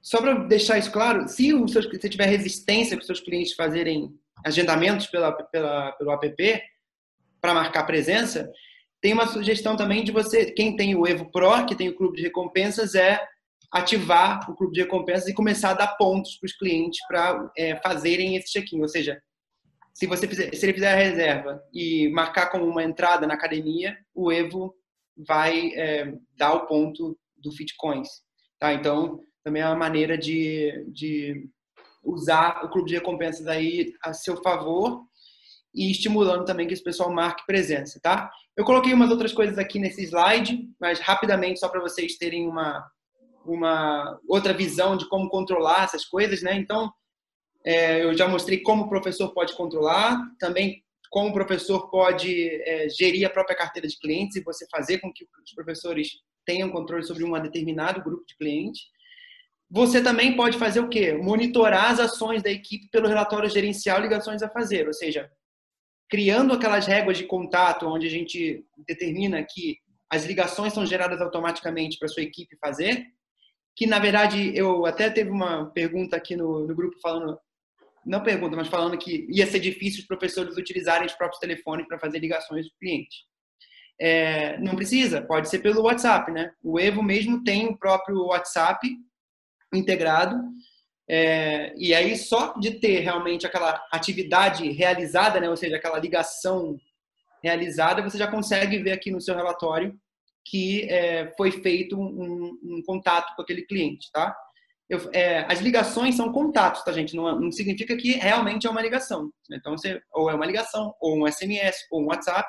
só para deixar isso claro, se se tiver resistência para os seus clientes fazerem agendamentos pela, pela, pelo app para marcar presença, tem uma sugestão também de você, quem tem o Evo Pro, que tem o clube de recompensas, é ativar o clube de recompensas e começar a dar pontos para os clientes para é, fazerem esse check-in. Ou seja, se você fizer, se ele fizer a reserva e marcar como uma entrada na academia, o Evo vai é, dar o ponto do Fitcoins. Tá? Então, também é uma maneira de, de usar o clube de recompensas aí a seu favor e estimulando também que esse pessoal marque presença, tá? Eu coloquei umas outras coisas aqui nesse slide, mas rapidamente só para vocês terem uma uma outra visão de como controlar essas coisas, né? Então, é, eu já mostrei como o professor pode controlar, também como o professor pode é, gerir a própria carteira de clientes e você fazer com que os professores tenham controle sobre um determinado grupo de clientes. Você também pode fazer o quê? Monitorar as ações da equipe pelo relatório gerencial ligações a fazer, ou seja, criando aquelas réguas de contato onde a gente determina que as ligações são geradas automaticamente para sua equipe fazer, que na verdade eu até teve uma pergunta aqui no, no grupo falando não pergunta, mas falando que ia ser difícil os professores utilizarem os próprios telefones para fazer ligações do cliente. É, não precisa, pode ser pelo WhatsApp, né? O Evo mesmo tem o próprio WhatsApp integrado. É, e aí, só de ter realmente aquela atividade realizada, né, ou seja, aquela ligação realizada, você já consegue ver aqui no seu relatório que é, foi feito um, um, contato com aquele cliente, tá? Eu, é, as ligações são contatos, tá, gente? Não, não, significa que realmente é uma ligação. Então, você, ou é uma ligação, ou um SMS, ou um WhatsApp.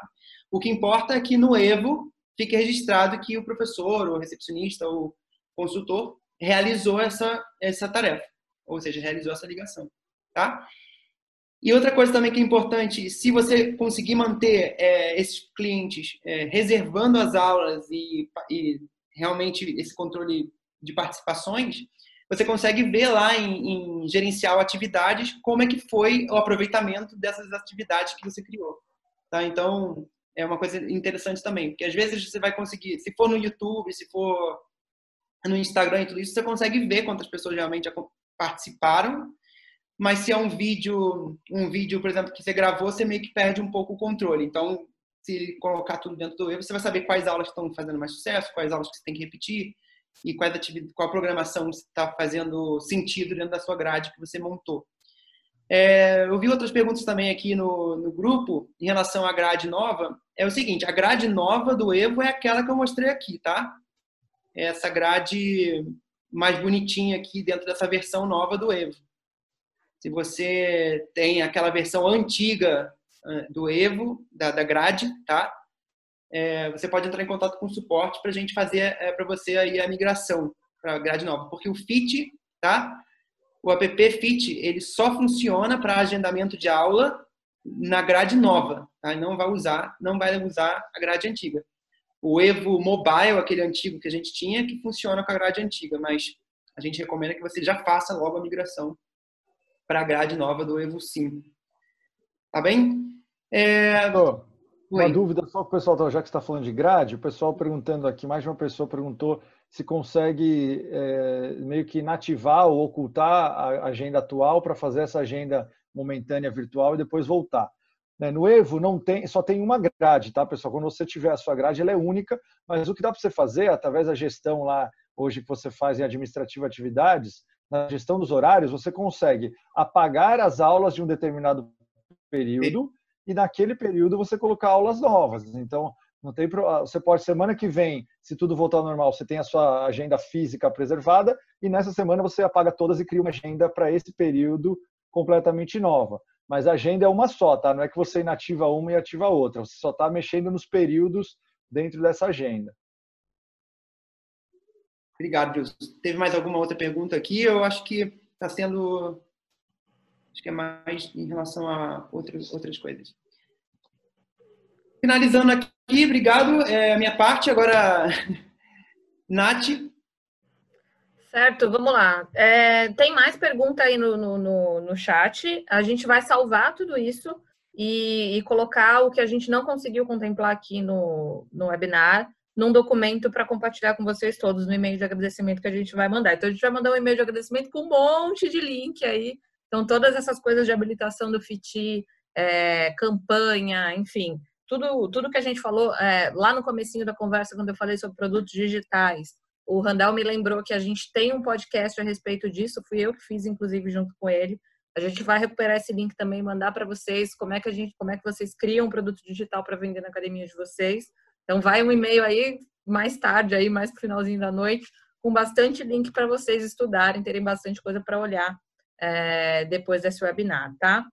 O que importa é que no Evo fique registrado que o professor, ou recepcionista, ou consultor realizou essa, essa tarefa, ou seja, realizou essa ligação, tá? E outra coisa também que é importante, se você conseguir manter é, esses clientes é, reservando as aulas e, e, realmente esse controle de participações, você consegue ver lá em, em gerenciar atividades como é que foi o aproveitamento dessas atividades que você criou. Tá? Então, é uma coisa interessante também, porque às vezes você vai conseguir, se for no YouTube, se for no Instagram e tudo isso, você consegue ver quantas pessoas realmente participaram. Mas se é um vídeo, um vídeo, por exemplo, que você gravou, você meio que perde um pouco o controle. Então, se colocar tudo dentro do Web, você vai saber quais aulas estão fazendo mais sucesso, quais aulas que você tem que repetir e quais atividades, qual programação está fazendo sentido dentro da sua grade que você montou. É, eu vi outras perguntas também aqui no, no grupo em relação à grade nova. É o seguinte, a grade nova do Evo é aquela que eu mostrei aqui, tá? Essa grade mais bonitinha aqui dentro dessa versão nova do Evo. Se você tem aquela versão antiga ah, do Evo, da, da grade, tá? É, você pode entrar em contato com o suporte para a gente fazer é, para você aí a migração para a grade nova. Porque o Fit, tá? O app Fit, ele só funciona para agendamento de aula na grade nova, tá? Não vai usar, não vai usar a grade antiga o Evo Mobile, aquele antigo que a gente tinha, que funciona com a grade antiga, mas a gente recomenda que você já faça logo a migração para a grade nova do Evo 5. Tá bem? É... Oh, uma dúvida só para o pessoal, já que está falando de grade, o pessoal perguntando aqui, mais de uma pessoa perguntou se consegue é, meio que inativar ou ocultar a agenda atual para fazer essa agenda momentânea virtual e depois voltar. Né? No Evo não tem, só tem uma grade, tá, pessoal? Quando você tiver a sua grade, ela é única, mas o que dá para você fazer, através da gestão lá, hoje que você faz em administrativa atividades, na gestão dos horários, você consegue apagar as aulas de um determinado período e naquele período você colocar aulas novas. Então, não tem você pode semana que vem, se tudo voltar ao normal, você tem a sua agenda física preservada e nessa semana você apaga todas e cria uma agenda para esse período completamente nova. Mas a agenda é uma só, tá? Não é que você inativa uma e ativa outra. Você só está mexendo nos períodos dentro dessa agenda. Obrigado, Deus. Teve mais alguma outra pergunta aqui? Eu acho que está sendo. Acho que é mais em relação a outras, outras coisas. Finalizando aqui, obrigado. É a minha parte. Agora, Nath. Certo, vamos lá. É, tem mais pergunta aí no, no, no, no, chat. A gente vai salvar tudo isso e, e, colocar o que a gente não conseguiu contemplar aqui no, no webinar num documento para compartilhar com vocês todos no e-mail de agradecimento que a gente vai mandar. Então, a gente vai mandar um e-mail de agradecimento com um monte de link aí. Então, todas essas coisas de habilitação do FITI, é, campanha, enfim, tudo, tudo que a gente falou é, lá no comecinho da conversa, quando eu falei sobre produtos digitais, o Randall me lembrou que a gente tem um podcast a respeito disso, fui eu que fiz, inclusive, junto com ele. A gente vai recuperar esse link também, mandar para vocês como é que a gente, como é que vocês criam um produto digital para vender na academia de vocês. Então vai um e-mail aí mais tarde, aí mais pro finalzinho da noite, com bastante link para vocês estudarem, terem bastante coisa para olhar é, depois desse webinar, tá?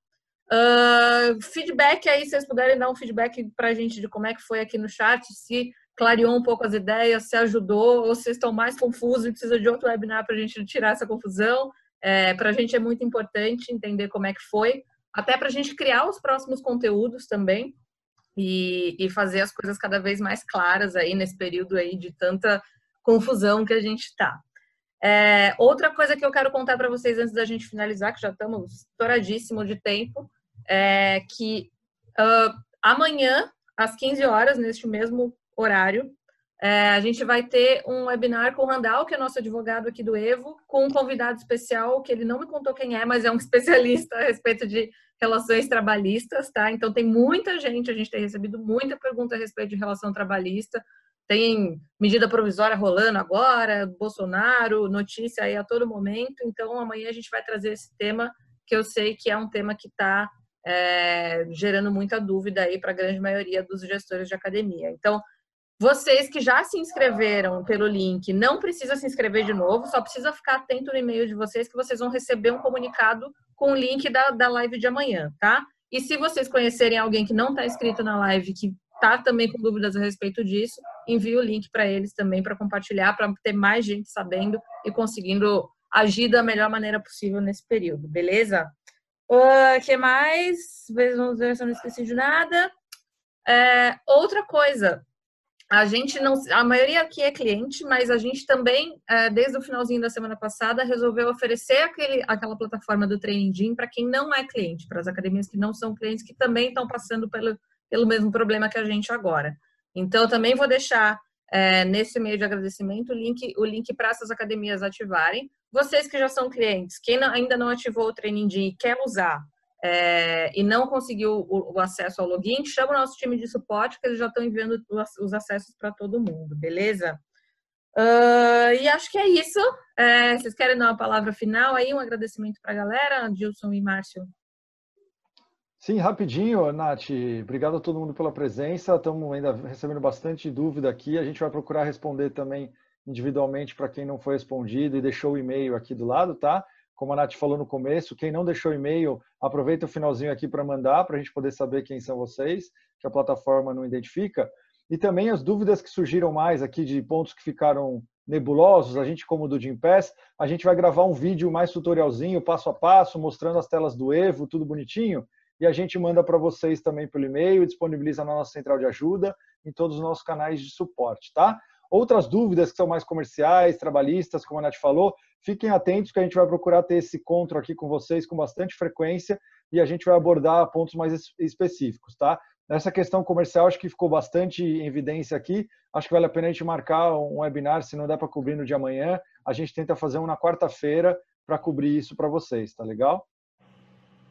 Uh, feedback aí, se vocês puderem dar um feedback para a gente de como é que foi aqui no chat, se clareou um pouco as ideias, se ajudou, ou se estão mais confusos e precisa de outro webinar para a gente tirar essa confusão. É, para a gente é muito importante entender como é que foi, até para a gente criar os próximos conteúdos também e, e fazer as coisas cada vez mais claras aí nesse período aí de tanta confusão que a gente está. É, outra coisa que eu quero contar para vocês antes da gente finalizar, que já estamos estouradíssimo de tempo, é que uh, amanhã, às 15 horas, neste mesmo horário, é, a gente vai ter um webinar com o Randall, que é nosso advogado aqui do Evo, com um convidado especial, que ele não me contou quem é, mas é um especialista a respeito de relações trabalhistas, tá? Então tem muita gente, a gente tem recebido muita pergunta a respeito de relação trabalhista. Tem medida provisória rolando agora, Bolsonaro, notícia aí a todo momento. Então amanhã a gente vai trazer esse tema, que eu sei que é um tema que está é, gerando muita dúvida aí para a grande maioria dos gestores de academia. Então, vocês que já se inscreveram pelo link, não precisa se inscrever de novo, só precisa ficar atento no e-mail de vocês que vocês vão receber um comunicado com o link da, da live de amanhã, tá? E se vocês conhecerem alguém que não está inscrito na live, que está também com dúvidas a respeito disso, envie o link para eles também para compartilhar, para ter mais gente sabendo e conseguindo agir da melhor maneira possível nesse período, beleza? O uh, que mais? Vamos ver se eu não esqueci de nada. É, outra coisa, a gente não, a maioria aqui é cliente, mas a gente também, é, desde o finalzinho da semana passada, resolveu oferecer aquele, aquela plataforma do Training para quem não é cliente, para as academias que não são clientes, que também estão passando pelo, pelo mesmo problema que a gente agora. Então, também vou deixar é, nesse meio de agradecimento o link, o link para essas academias ativarem. Vocês que já são clientes, quem não, ainda não ativou o Training e quer usar, é, e não conseguiu o, o, acesso ao login, chama o nosso time de suporte, que eles já estão enviando os acessos para todo mundo, beleza? Uh, e acho que é isso. É, vocês querem dar uma palavra final aí, um agradecimento para a galera, Dilson e Márcio? Sim, rapidinho, Nath. Obrigado a todo mundo pela presença. Estamos ainda recebendo bastante dúvida aqui. A gente vai procurar responder também individualmente para quem não foi respondido e deixou o e-mail aqui do lado, tá? Como a Nath falou no começo, quem não deixou e-mail, aproveita o finalzinho aqui para mandar, para a gente poder saber quem são vocês, que a plataforma não identifica. E também as dúvidas que surgiram mais aqui de pontos que ficaram nebulosos, a gente, como do Gimpass, a gente vai gravar um vídeo mais tutorialzinho, passo a passo, mostrando as telas do Evo, tudo bonitinho, e a gente manda para vocês também pelo e-mail disponibiliza na nossa central de ajuda em todos os nossos canais de suporte, tá? Outras dúvidas que são mais comerciais, trabalhistas, como a Nath falou, fiquem atentos que a gente vai procurar ter esse encontro aqui com vocês com bastante frequência e a gente vai abordar pontos mais específicos, tá? Nessa questão comercial, acho que ficou bastante em evidência aqui. Acho que vale a pena a gente marcar um webinar, se não der para cobrir no dia amanhã. A gente tenta fazer um na quarta-feira para cobrir isso para vocês, tá legal?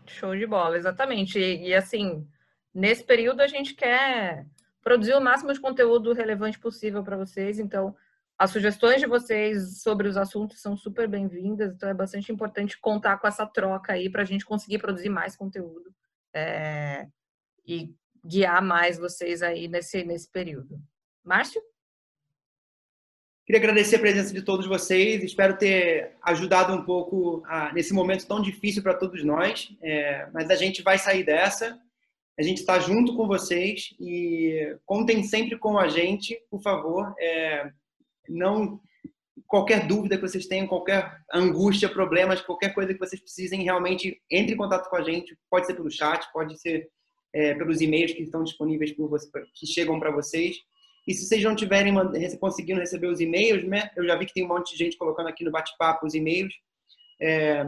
Show de bola, exatamente. E, e, assim, nesse período a gente quer produzir o máximo de conteúdo relevante possível para vocês. Então, as sugestões de vocês sobre os assuntos são super bem-vindas, então é bastante importante contar com essa troca aí para a gente conseguir produzir mais conteúdo é, e guiar mais vocês aí nesse, nesse período. Márcio? Queria agradecer a presença de todos vocês, espero ter ajudado um pouco a, nesse momento tão difícil para todos nós, é, mas a gente vai sair dessa, a gente está junto com vocês e contem sempre com a gente, por favor. É, não qualquer dúvida que vocês tenham, qualquer angústia, problemas, qualquer coisa que vocês precisem, realmente entre em contato com a gente. Pode ser pelo chat, pode ser é, pelos e-mails que estão disponíveis você, que chegam para vocês. E se vocês não estiverem conseguindo receber os e-mails, né? Eu já vi que tem um monte de gente colocando aqui no bate-papo os e-mails. É,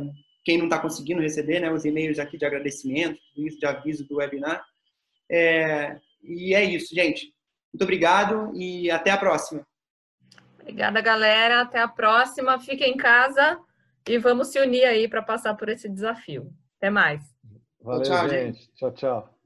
quem não está conseguindo receber, né? Os e-mails aqui de agradecimento, isso de aviso do webinar. É, e é isso, gente. Muito obrigado e até a próxima. Obrigada, galera. Até a próxima. Fiquem em casa e vamos se unir aí para passar por esse desafio. Até mais. Valeu, tchau, gente. Tchau, tchau.